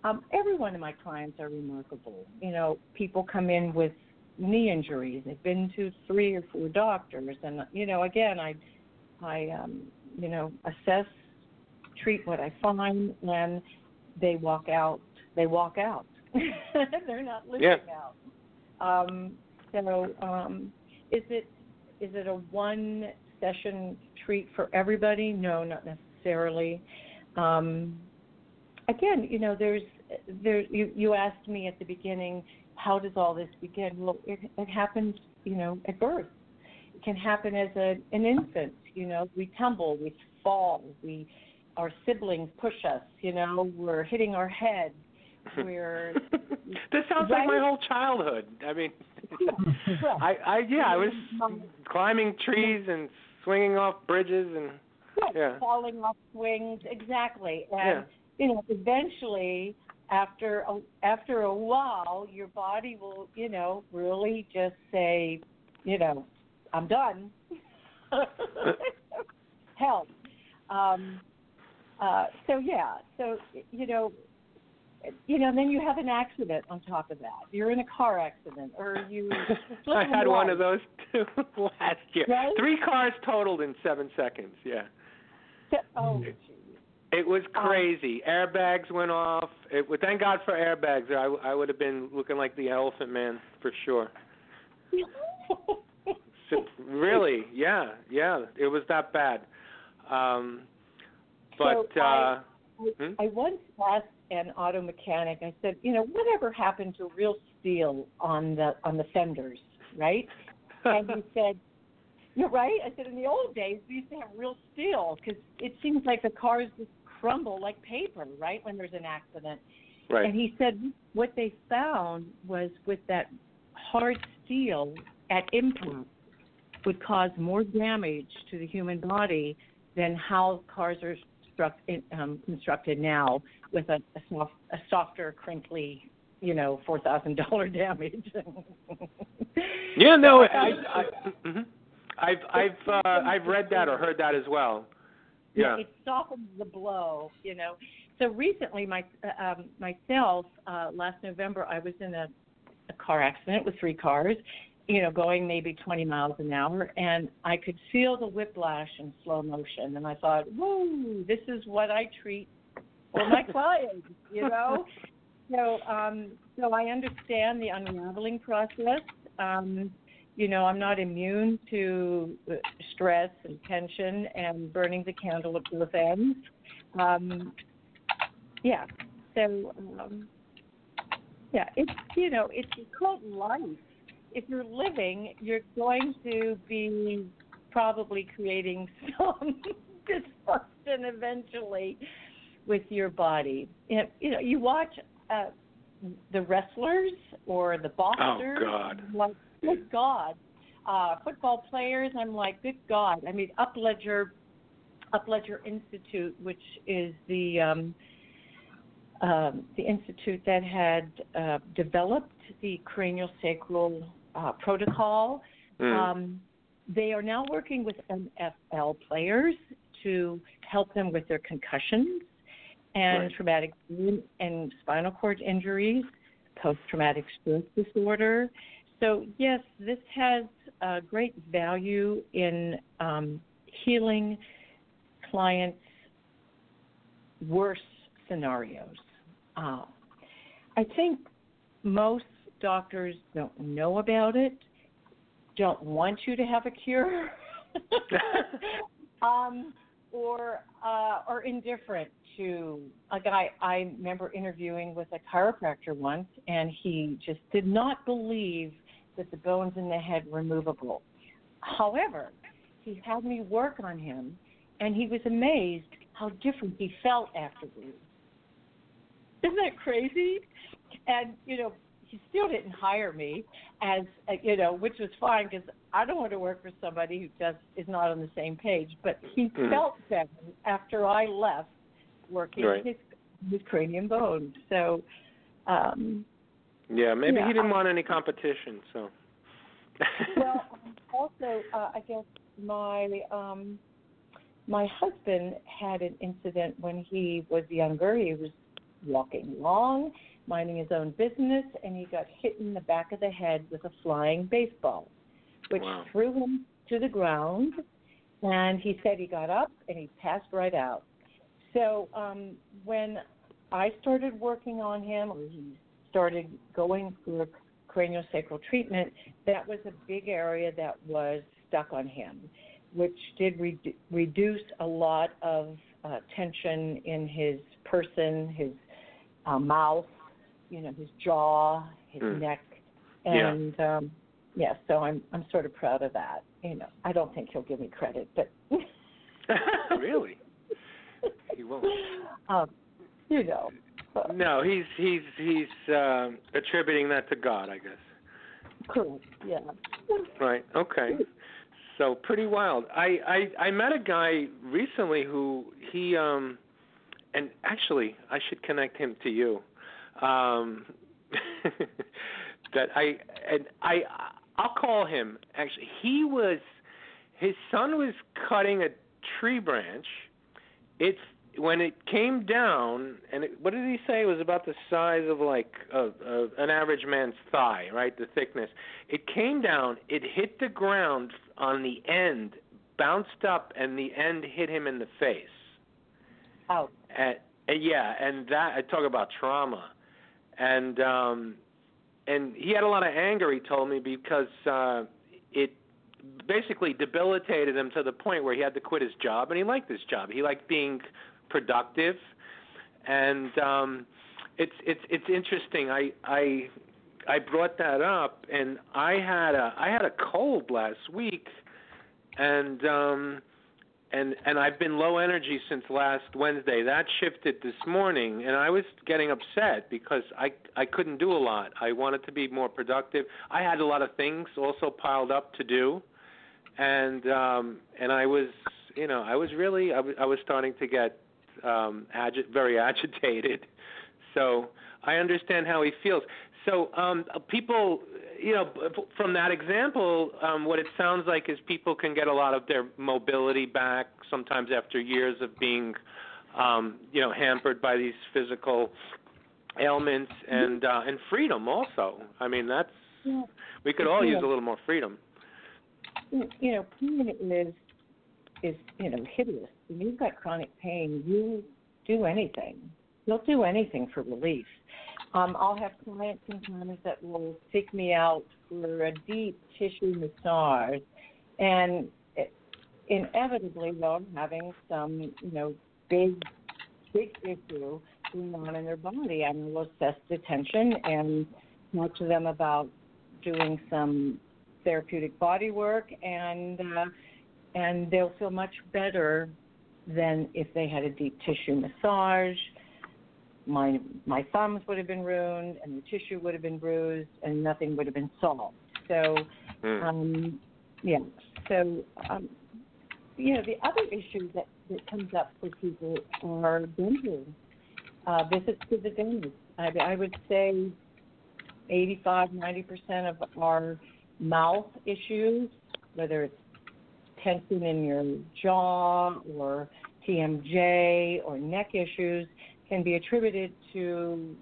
Um, every one of my clients are remarkable. You know, people come in with knee injuries. They've been to three or four doctors, and you know, again, I, I, um, you know, assess, treat what I find, and they walk out. They walk out. They're not living Yeah. out. Um, so, um, is it is it a one session treat for everybody? No, not necessarily. Um, again, you know, there's there. You you asked me at the beginning, how does all this begin? Well, it, it happens, you know, at birth. It can happen as a, an infant. You know, we tumble, we fall, we our siblings push us. You know, we're hitting our head. We're this sounds like my whole childhood. I mean, I, I yeah, I was climbing trees and swinging off bridges and yeah. falling off swings. Exactly, and Yeah. you know, eventually, after a, after a while, your body will, you know, really just say, you know, I'm done. Help. Um, uh, so yeah, so you know, you know, then you have an accident on top of that. You're in a car accident, or you. I had one of those too last year. Right? Three cars totaled in seven seconds. Yeah. Oh, It was Um, crazy. Airbags went off. It, well, thank God for airbags. or I, I would have been looking like the Elephant Man for sure. So, really, yeah, yeah. It was that bad. Um, but So uh, I- hmm? I once asked an auto mechanic. I said, you know, whatever happened to real steel on the on the fenders, right? and he said, you're right. I said, in the old days, we used to have real steel because it seems like the cars just crumble like paper, right, when there's an accident. right. And he said what they found was with that hard steel at impact would cause more damage to the human body than how cars are struck, um, constructed now with a, a, soft, a softer, crinkly, you know, four thousand dollar damage. Yeah, no, I, I, mhm. I've I've uh, I've read that or heard that as well. Yeah. it softens the blow, you know. So recently, my uh, um, myself uh, last November, I was in a, a car accident with three cars, you know, going maybe 20 miles an hour, and I could feel the whiplash in slow motion, and I thought, whoa, this is what I treat for my clients, you know. So, um, so I understand the unraveling process. Um, you know, I'm not immune to uh, stress and tension and burning the candle at both ends. Um, yeah. So, um, yeah, it's you know, it's called life. If you're living, you're going to be probably creating some dysfunction eventually with your body. You you know, you watch uh, the wrestlers or the boxers. Oh, God. Like, good God. Uh, football players, I'm like, good God. I mean, Upledger, Upledger Institute, which is the um, um, the institute that had uh, developed the cranial sacral uh, protocol. Mm. Um, they are now working with NFL players to help them with their concussions and Right. traumatic brain and spinal cord injuries, post traumatic stress disorder. So, yes, this has uh, great value in um, healing clients' worse scenarios. Uh, I think most doctors don't know about it, don't want you to have a cure, um, or uh, are indifferent to a guy. I remember interviewing with a chiropractor once, and he just did not believe that the bones in the head were movable. However, he had me work on him, and he was amazed how different he felt afterwards. Isn't that crazy? And you know, he still didn't hire me as uh, you know, which was fine because I don't want to work for somebody who just is not on the same page. But he Mhm. felt better after I left working Right. his his cranium bone. So, um, Yeah, maybe Yeah, he didn't I- want any competition, so. well, also, uh, I guess my um, my husband had an incident when he was younger. He was walking along, minding his own business, and he got hit in the back of the head with a flying baseball, which Wow. threw him to the ground. And he said he got up and he passed right out. So um, when I started working on him, or he started going through craniosacral treatment, that was a big area that was stuck on him, which did re- reduce a lot of uh, tension in his person, his uh, mouth, you know, his jaw, his Mm. neck, Yeah. and um, yeah. So I'm I'm sort of proud of that. You know, I don't think he'll give me credit, but really? he won't. Um, you know. No, he's he's he's um, attributing that to God, I guess. Correct. Yeah. Right. Okay. So pretty wild. I I I met a guy recently who he um and actually I should connect him to you. Um that I and I I'll call him. Actually, he was his son was cutting a tree branch. It's when it came down, and it, what did he say? It was about the size of like a, a, an average man's thigh, right? The thickness. It came down. It hit the ground on the end, bounced up, and the end hit him in the face. Oh. And, and yeah, and that I talk about trauma, and um, and he had a lot of anger. He told me because uh, it basically debilitated him to the point where he had to quit his job, and he liked his job. He liked being productive, and um, it's it's it's interesting. I I I brought that up, and I had a I had a cold last week, and um, and and I've been low energy since last Wednesday. That shifted this morning, and I was getting upset because I I couldn't do a lot. I wanted to be more productive. I had a lot of things also piled up to do, and um, and I was you know I was really I was I was starting to get um, agi- very agitated. So I understand how he feels. So um, people, you know, from that example, um, what it sounds like is people can get a lot of their mobility back sometimes after years of being, um, you know, hampered by these physical ailments and uh, and freedom also. I mean, that's Yeah. we could all Yeah. use a little more freedom. you know, pain is is you know hideous. When you've got chronic pain, you do anything. You'll do anything for relief. Um, I'll have clients sometimes that will seek me out for a deep tissue massage, and it, inevitably they're having some you know big big issue going on in their body, and we'll assess the tension and talk to them about doing some therapeutic body work and uh, and they'll feel much better than if they had a deep tissue massage. My my thumbs would have been ruined and the tissue would have been bruised and nothing would have been solved. So Hmm. um yeah. So um you know, the other issue that, that comes up for people are dental uh, visits to the dentist. I, I would say 85, 90% of our mouth issues, whether it's tension in your jaw or TMJ or neck issues, can be attributed to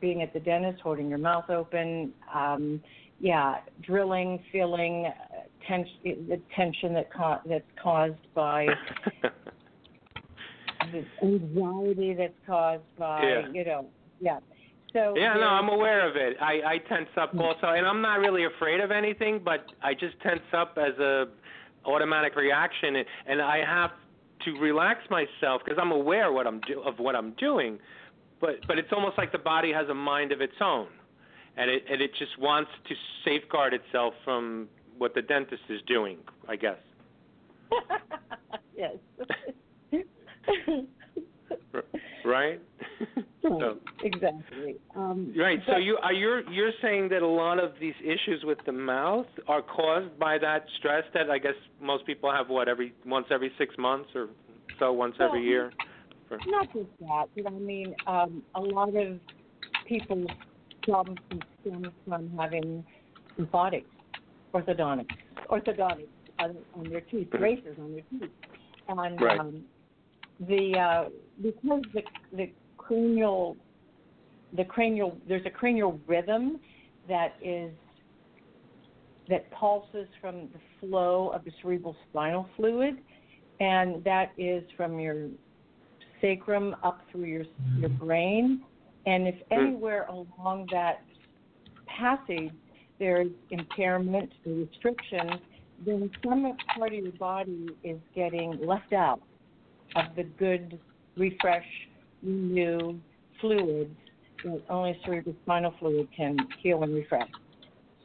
being at the dentist, holding your mouth open. Um, yeah, drilling, feeling uh, tens- the tension that ca- that's caused by the anxiety that's caused by, Yeah. you know, yeah. So Yeah, no, I'm aware of it. I I tense up also, and I'm not really afraid of anything, but I just tense up as a automatic reaction, and, and I have to relax myself because I'm aware what I'm do, of what I'm doing, but but it's almost like the body has a mind of its own, and it and it just wants to safeguard itself from what the dentist is doing, I guess. yes. Right? So, exactly. Um, Right. So you are you're you're saying that a lot of these issues with the mouth are caused by that stress that I guess most people have what every once every six months or so once every Well, year. Not just that, but I mean, um, a lot of people's problems stem from having orthotics, orthodontics, orthodontics on, on their teeth, braces on their teeth, and Right. um, the uh, because the the cranial the cranial there's a cranial rhythm that is that pulses from the flow of the cerebral spinal fluid, and that is from your sacrum up through your your mm-hmm. brain. And if mm-hmm. anywhere along that passage there's impairment or restrictions, then some part of your body is getting left out of the good refresh, renew fluids that only cerebrospinal fluid can heal and refresh.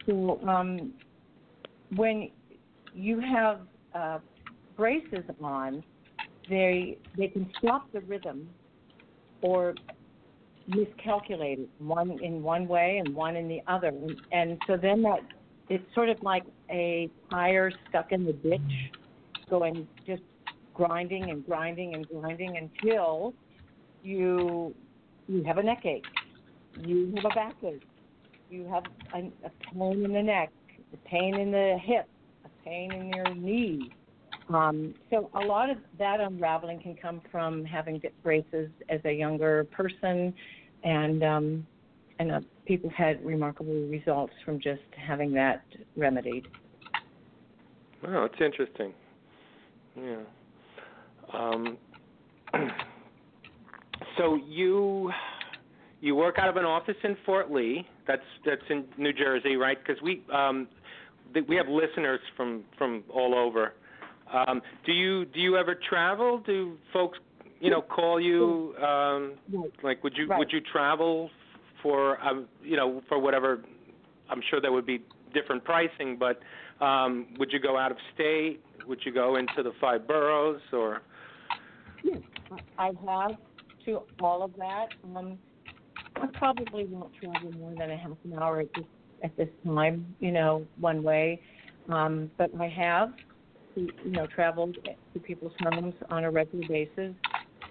So um, when you have uh, braces on, they they can stop the rhythm or miscalculate it one in one way and one in the other and, and so then that it's sort of like a tire stuck in the ditch going just grinding and grinding and grinding until you you have a neck ache you have a backache you have a, a pain in the neck a pain in the hip a pain in your knee um, so a lot of that unraveling can come from having braces as a younger person, and um, and uh, people had remarkable results from just having that remedied. Wow, it's interesting. Yeah. Um, so you you work out of an office in Fort Lee. That's that's in New Jersey, right? Because we um, we have listeners from from all over. Um, do you do you ever travel? Do folks you know call you? Um, like would you Right. would you travel for um, you know for whatever? I'm sure there would be different pricing, but um, would you go out of state? Would you go into the five boroughs or? Yes, I have to all of that. Um, I probably won't travel more than a half an hour at this at this time, you know, one way. Um, but I have, you know, traveled to people's homes on a regular basis,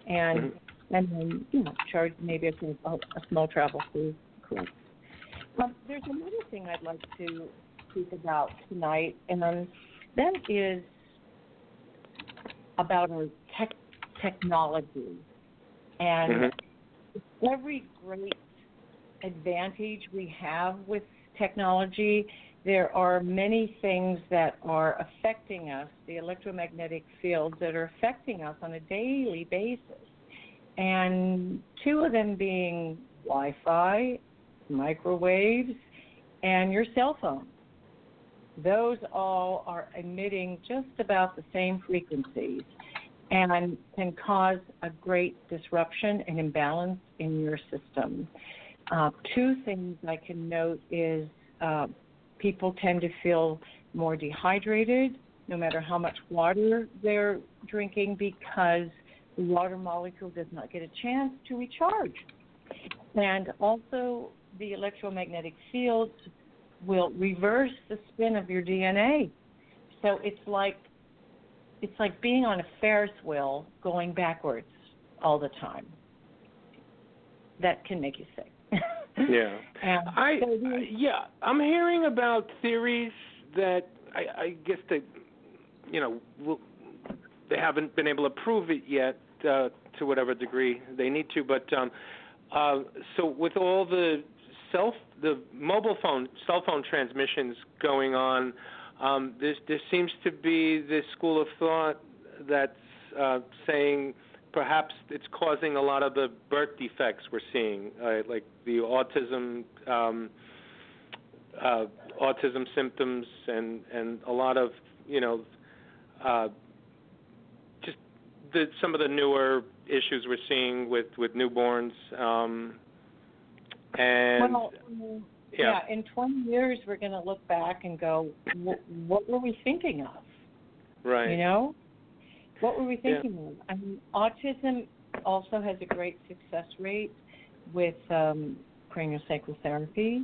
and and then you know, charge maybe a, a, a small travel fee. Correct. Um, there's another thing I'd like to speak about tonight, and um, that is about our tech technology and Mhm. every great advantage we have with technology, there are many things that are affecting us, the electromagnetic fields that are affecting us on a daily basis. And two of them being Wi Fi, microwaves, and your cell phone. Those all are emitting just about the same frequencies and can cause a great disruption and imbalance in your system. Uh, two things I can note is uh, people tend to feel more dehydrated no matter how much water they're drinking because the water molecule does not get a chance to recharge. And also, the electromagnetic fields will reverse the spin of your DNA. So it's like it's like being on a Ferris wheel going backwards all the time. That can make you sick. Yeah. I so yeah, I'm hearing about theories that I, I guess they, you know, will, they haven't been able to prove it yet uh, to whatever degree they need to. But um, uh, so with all the self, the mobile phone, cell phone transmissions going on, um, there, there seems to be this school of thought that's uh, saying perhaps it's causing a lot of the birth defects we're seeing, uh, like the autism, um, uh, autism symptoms, and and a lot of you know, uh, just the some of the newer issues we're seeing with with newborns. Um, and well, yeah. yeah, in 20 years, we're going to look back and go, "Wh- what were we thinking of? right. You know, what were we Yeah. thinking of? I mean, autism also has a great success rate with um, craniosacral therapy.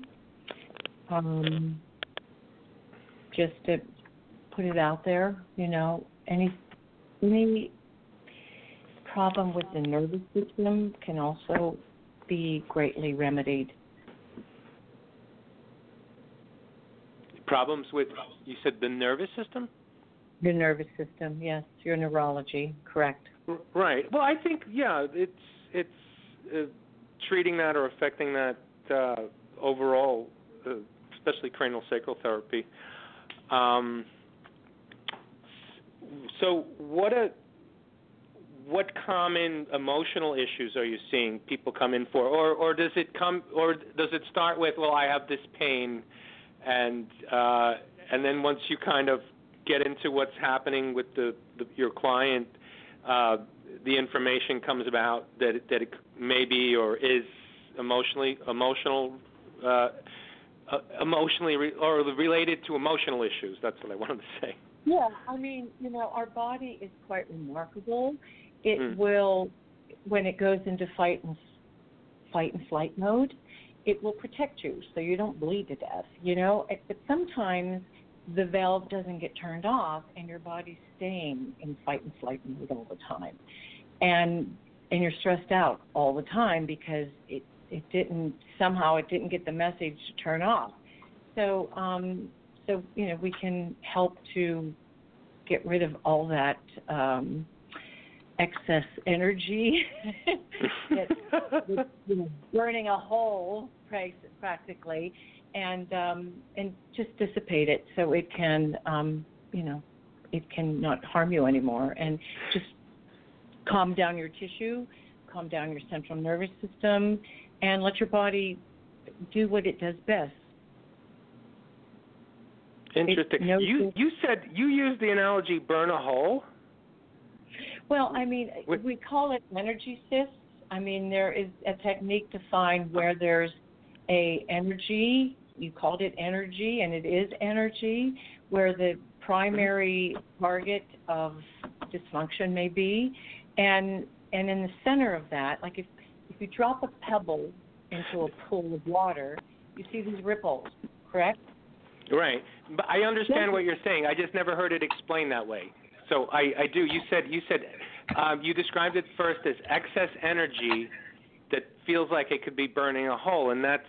Um, just to put it out there, you know, any any problem with the nervous system can also be greatly remedied. Problems with you said the nervous system. Your nervous system, yes, your neurology, correct. R- Right. Well, I think yeah, it's it's uh, treating that or affecting that uh, overall, uh, especially cranial sacral therapy. Um, so, what a what common emotional issues are you seeing people come in for, or or does it come, or does it start with, well, I have this pain, and uh, and then once you kind of get into what's happening with the, the your client, uh, the information comes about that it, that it may be or is emotionally emotional uh, uh, emotionally re- or related to emotional issues. That's what I wanted to say. Yeah, I mean, you know, our body is quite remarkable. It Mm. will, when it goes into fight and fight and flight mode, it will protect you so you don't bleed to death. You know, but sometimes the valve doesn't get turned off and your body's staying in fight and flight mode all the time, and and you're stressed out all the time because it it didn't somehow it didn't get the message to turn off. So um, so you know we can help to get rid of all that um, excess energy that's that's, you know, burning a hole practically, and um, and just dissipate it so it can um, you know it can not harm you anymore, and just calm down your tissue, calm down your central nervous system, and let your body do what it does best. Interesting. no you you said you used the analogy burn a hole. Well, I mean, What- we call it energy cysts. I mean, there is a technique to find where there's a energy. You called it energy, and it is energy, where the primary target of dysfunction may be, and and in the center of that, like if if you drop a pebble into a pool of water, you see these ripples, correct? Right. But I understand what you're saying. I just never heard it explained that way. So I, I do. You said you said um, you described it first as excess energy that feels like it could be burning a hole, and that's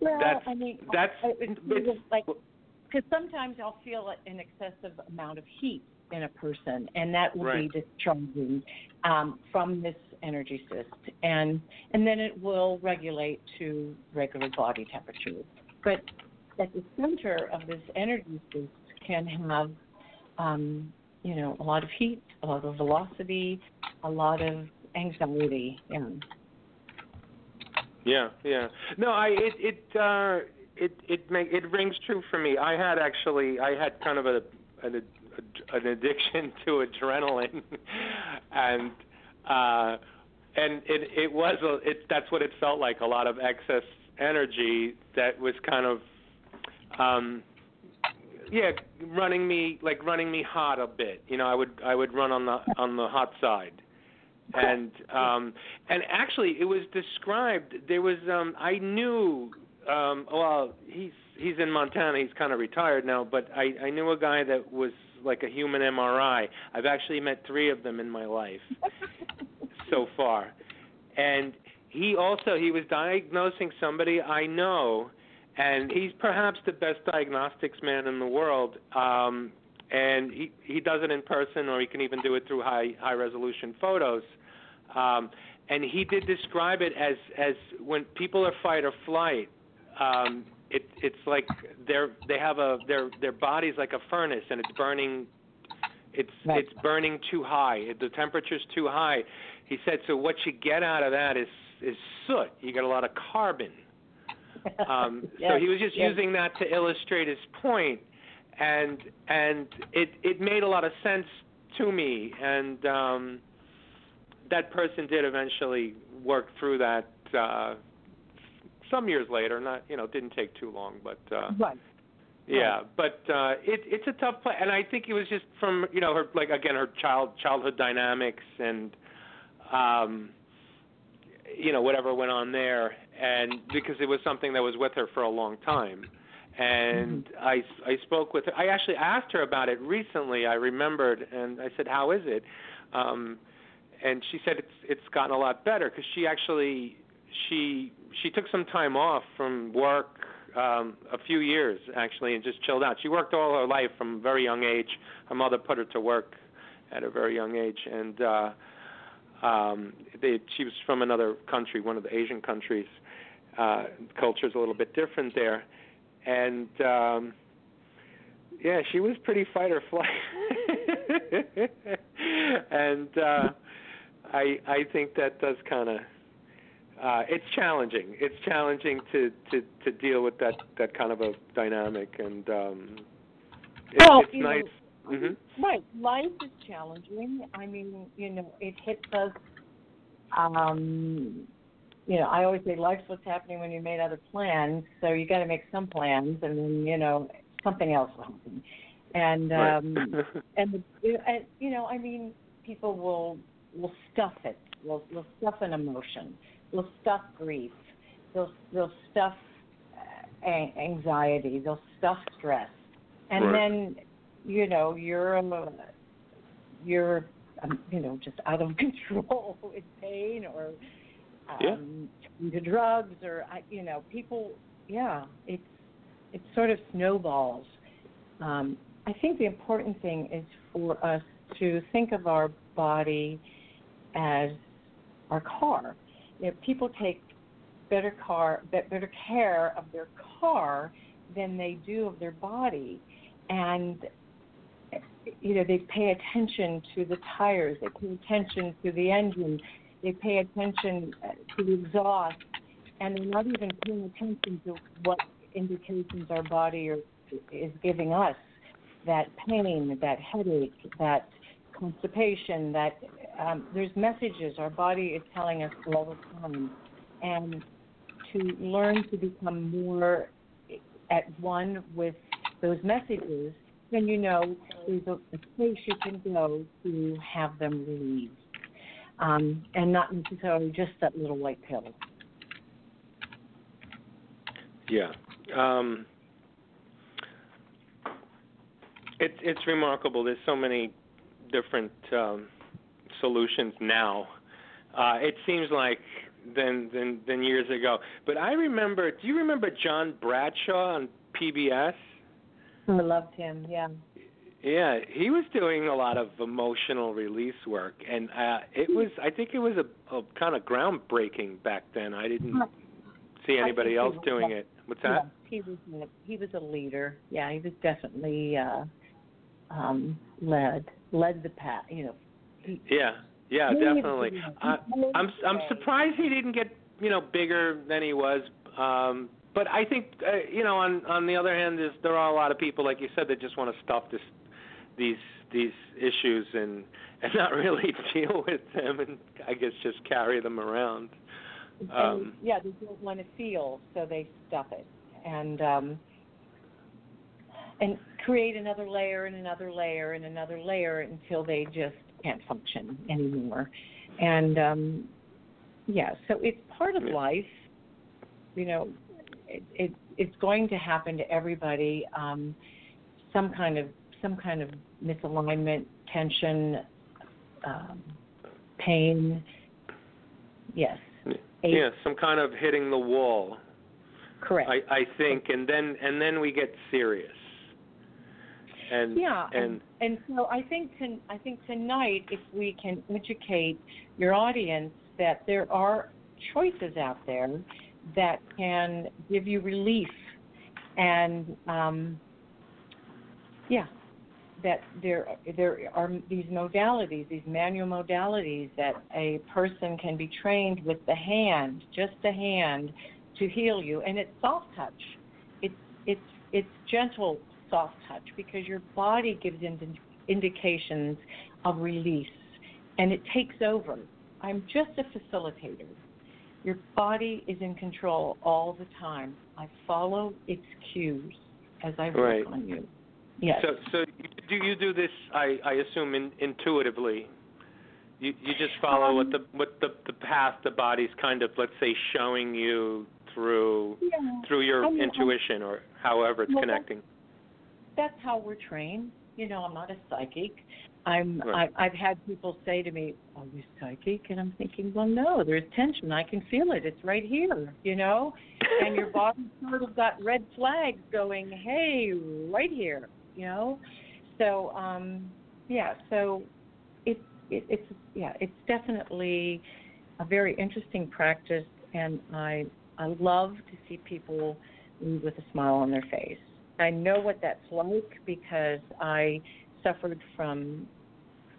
Well, That's- I mean, that's- I- it's it's- like because sometimes I'll feel an excessive amount of heat in a person, and that will Right. be discharging um, from this energy cyst, and and then it will regulate to regular body temperature. But at the center of this energy cyst can have, um, you know, a lot of heat, a lot of velocity, a lot of anxiety, and Yeah, yeah. No, I it it uh it it make it rings true for me. I had actually I had kind of a an, an addiction to adrenaline and uh and it it was a it that's what it felt like a lot of excess energy that was kind of um yeah running me like running me hot a bit. You know i would i would run on the on the hot side. And um and actually it was described there was um i knew um well he's he's in montana he's kind of retired now but i i knew a guy that was like a human mri i've actually met three of them in my life so far. And he also he was diagnosing somebody i know and he's perhaps the best diagnostics man in the world um and he he does it in person or he can even do it through high high resolution photos. Um and he did describe it as as when people are fight or flight um it it's like they're they have a their their body's like a furnace and it's burning it's Right. it's burning too high. The temperature's too high. He said so what you get out of that is is soot. You get a lot of carbon um so he was just yes. using that to illustrate his point and and it it made a lot of sense to me and um that person did eventually work through that uh some years later not you know didn't take too long but uh right. yeah but uh it it's a tough play and i think it was just from you know her like again her child childhood dynamics and um you know whatever went on there and because it was something that was with her for a long time. And i i spoke with her. I actually asked her about it recently. I remembered and i said how is it? Um and she said it's it's gotten a lot better. Because she actually she she took some time off from work um a few years actually and just chilled out. She worked all her life from a very young age. Her mother put her to work at a very young age and uh um they she was from another country one of the asian countries uh culture's a little bit different there and um yeah she was pretty fight or flight and uh i i think that does kind of uh it's challenging it's challenging to to to deal with that that kind of a dynamic and um it, Well, it's you know, nice mhm Right. Life is challenging. I mean, you know, it hits us. Um, you know, I always say life's what's happening when you made other plans. So you got to make some plans, and then you know something else will happen. and Right. um and the and, you know i mean people will will stuff it will will stuff an emotion will stuff grief they'll they'll stuff uh, a- anxiety they'll stuff stress and Right. then you know you're uh, you're um, you know just out of control in pain or Yeah. um into drugs or you know people yeah it's it sort of snowballs um i think the important thing is for us to think of our body as our car you know, people take better car better care of their car than they do of their body and you know they pay attention to the tires they pay attention to the engine they pay attention uh, to the exhaust and they're not even paying attention to what indications our body are, is giving us. That pain that headache that constipation that um, there's messages our body is telling us all the time. And to learn to become more at one with those messages then you know there's a, a place you can go to have them relieved um, and not necessarily just that little white pill. Yeah. Um, it's it's remarkable. There's so many different um, solutions now. Uh, it seems like than than than years ago. But I remember. Do you remember John Bradshaw on PBS? I loved him. Yeah. Yeah, he was doing a lot of emotional release work, and uh, it was. I think it was a, a kind of groundbreaking back then. I didn't see anybody else doing it. What's that? Yeah, he was a, he was a leader. Yeah, he was definitely uh, um, led led the path. You know. He, Yeah, yeah, definitely. I, I'm I'm surprised he didn't get you know bigger than he was. Um, but I think uh, you know on on the other hand, there's, there are a lot of people like you said that just want to stuff this these these issues and and not really deal with them and I guess just carry them around. Um, yeah, they don't want to feel, so they stuff it and um, and create another layer and another layer and another layer until they just can't function anymore. And um, yeah, so it's part of Yeah. life. You know, it, it it's going to happen to everybody. Um, some kind of some kind of misalignment, tension, um, pain. Yes. yeah, some kind of hitting the wall. Correct. I I think, and then and then we get serious. And yeah, and and so I think to, I think tonight, if we can educate your audience that there are choices out there that can give you relief, and um, yeah, that there there are these modalities, these manual modalities that a person can be trained with the hand, just the hand, to heal you, and it's soft touch. It's it's it's gentle soft touch because your body gives indi- indications of release and it takes over. I'm just a facilitator. Your body is in control all the time. I follow its cues as I work Right. on you. Yes. So, so do you do this? I, I assume in, intuitively. You you just follow Um, what the what the the path the body's kind of let's say showing you through yeah. through your I mean, intuition or however it's Well, connecting. that's how we're trained. You know, I'm not a psychic. I'm. Right. I, I've had people say to me, "Are you psychic?" And I'm thinking, "Well, no. There's tension. I can feel it. It's right here. You know." And your body sort of got red flags going. Hey, right here. You know. So, um, yeah. So, it, it it's yeah. It's definitely a very interesting practice, and I I love to see people with a smile on their face. I know what that's like because I suffered from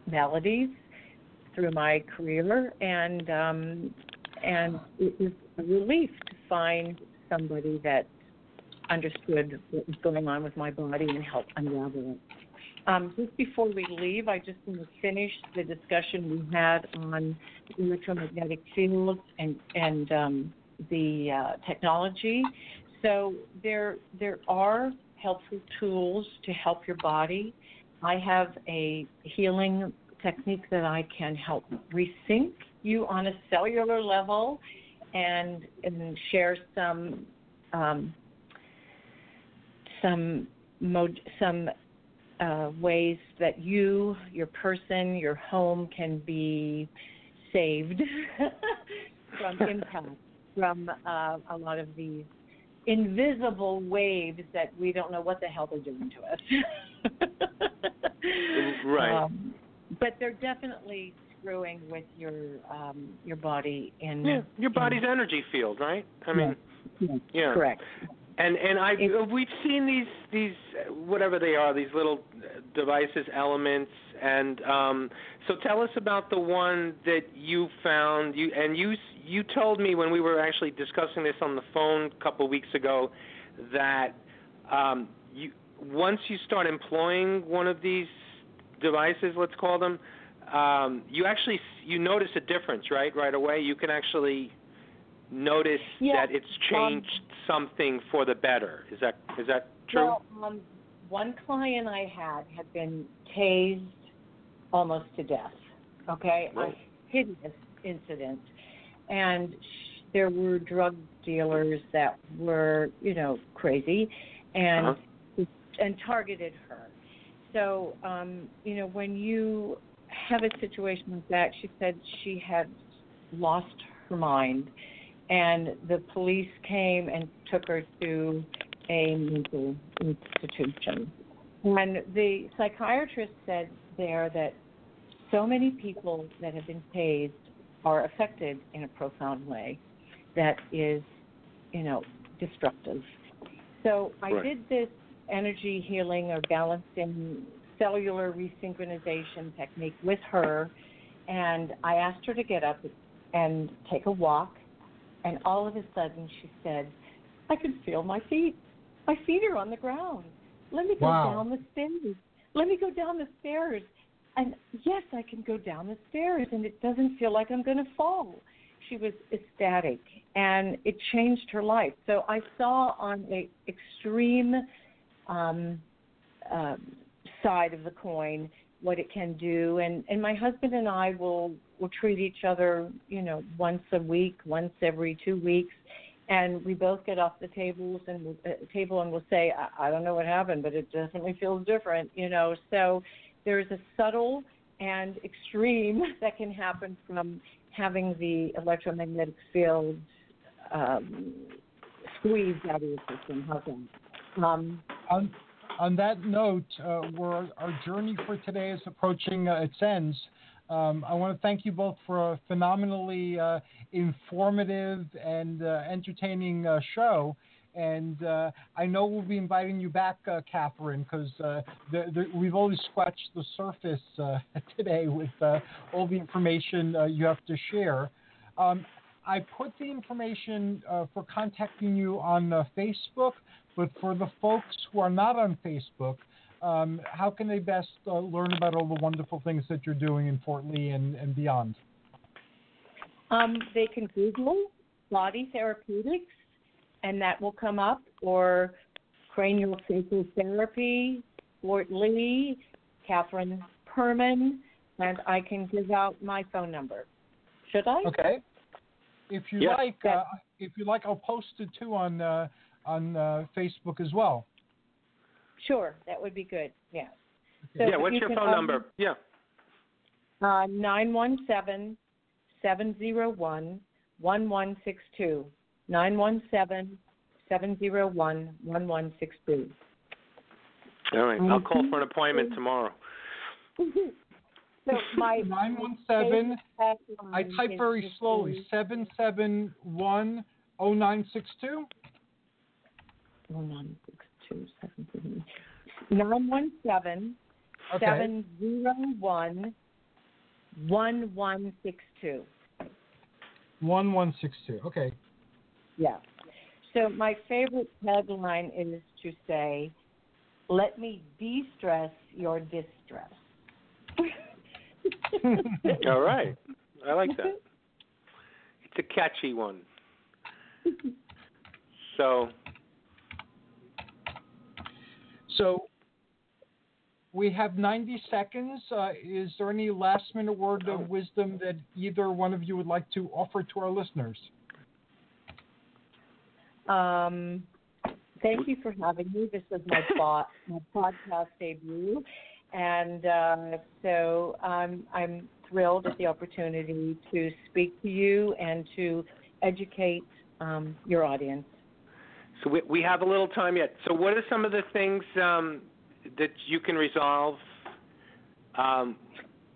maladies through my career, and um, and it was a relief to find somebody that understood what was going on with my body and helped unravel it. Um, just before we leave, I just want to finish the discussion we had on electromagnetic fields and and um, the uh, technology. So there there are helpful tools to help your body. I have a healing technique that I can help resync you on a cellular level and, and share some um, some mod- some uh, ways that you, your person, your home can be saved from impact from uh, a lot of these invisible waves that we don't know what the hell they're doing to us. Right. Um, but they're definitely screwing with your um, your body in Yeah, your in- body's energy field, right? I mean, Yeah, yeah. correct. And and I we've seen these these whatever they are these little uh, devices elements? And um so tell us about the one that you found. You and you you told me when we were actually discussing this on the phone a couple of weeks ago that um you once you start employing one of these devices let's call them um you actually you notice a difference right right away? You can actually notice Yeah, that it's um, changed something for the better. Is that is that true? Well, um, one client I had had been tased almost to death. Okay, Whoa. a hideous incident, and sh- there were drug dealers that were, you know, crazy, and Uh-huh. and targeted her. So, um, you know, when you have a situation like that, she said she had lost her mind, and the police came and took her to a mental institution. And the psychiatrist said there that so many people that have been tased are affected in a profound way that is, you know, destructive. So I Right. did this energy healing or balancing cellular resynchronization technique with her, and I asked her to get up and take a walk, and all of a sudden she said, I can feel my feet. My feet are on the ground. Let me go Wow. down the stairs. Let me go down the stairs. And yes, I can go down the stairs, and it doesn't feel like I'm going to fall. She was ecstatic, and it changed her life. So I saw on the extreme um, um, side of the coin what it can do, and and my husband and I will will treat each other, you know, once a week, once every two weeks, and we both get off the tables and we'll- uh, table and we'll say, I, I don't know what happened, but it definitely feels different, you know. So there's a subtle and extreme that can happen from having the electromagnetic field um, squeezed out of your system. How's? Um, on, on that note, uh, our journey for today is approaching uh, its ends. Um, I want to thank you both for a phenomenally uh, informative and uh, entertaining uh, show. And uh, I know we'll be inviting you back, uh, Catherine, because uh, we've only scratched the surface today with all the information you have to share. Um, I put the information for contacting you on Facebook, but for the folks who are not on Facebook, um, how can they best uh, learn about all the wonderful things that you're doing in Fort Lee and, and beyond? Um, they can Google body therapeutics, and that will come up, or cranial sacral therapy, Fort Lee, Catherine Perman, and I can give out my phone number. Should I? Okay. If you Yeah. like, uh, if you like, I'll post it too on uh, on uh, Facebook as well. Sure, that would be good. Yeah. So yeah, what's you your phone um, number? Yeah. Uh, 917 701 1162. 917 701 1162. All right. I'll call for an appointment tomorrow. So my 917. I type very slowly. Seven seven one oh nine six two. Oh, nine six two seven seven. Nine one seven Okay. seven zero one one one six two. One one six two. Okay. Yeah. So my favorite tagline is to say, "Let me de-stress your distress." All right. I like that. It's a catchy one. So, So we have 90 seconds. Uh, is there any last minute word of wisdom that either one of you would like to offer to our listeners? Um, thank you for having me. This is my, bo- my podcast debut. And uh, so um, I'm thrilled at the opportunity to speak to you and to educate um, your audience. So we, we have a little time yet. So what are some of the things um, that you can resolve? Um,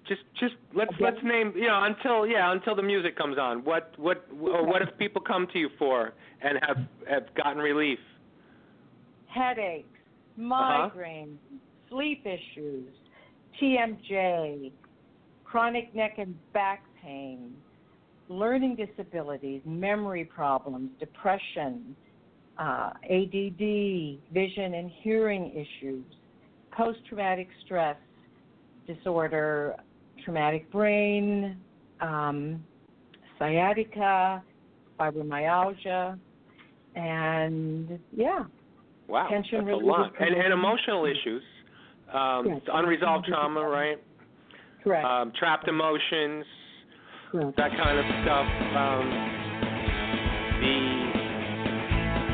just just let's let's name you know until yeah until the music comes on. What what or what if people come to you for and have have gotten relief? Headaches, migraines, sleep issues, TMJ, chronic neck and back pain, learning disabilities, memory problems, depression, uh, ADD, vision and hearing issues, post traumatic stress disorder, traumatic brain, um, sciatica, fibromyalgia, and yeah. Wow, Tension that's a lot. And, and emotional issues, um, Yes. unresolved trauma, right? Correct. Um, trapped emotions, Correct. that kind of stuff. Um, the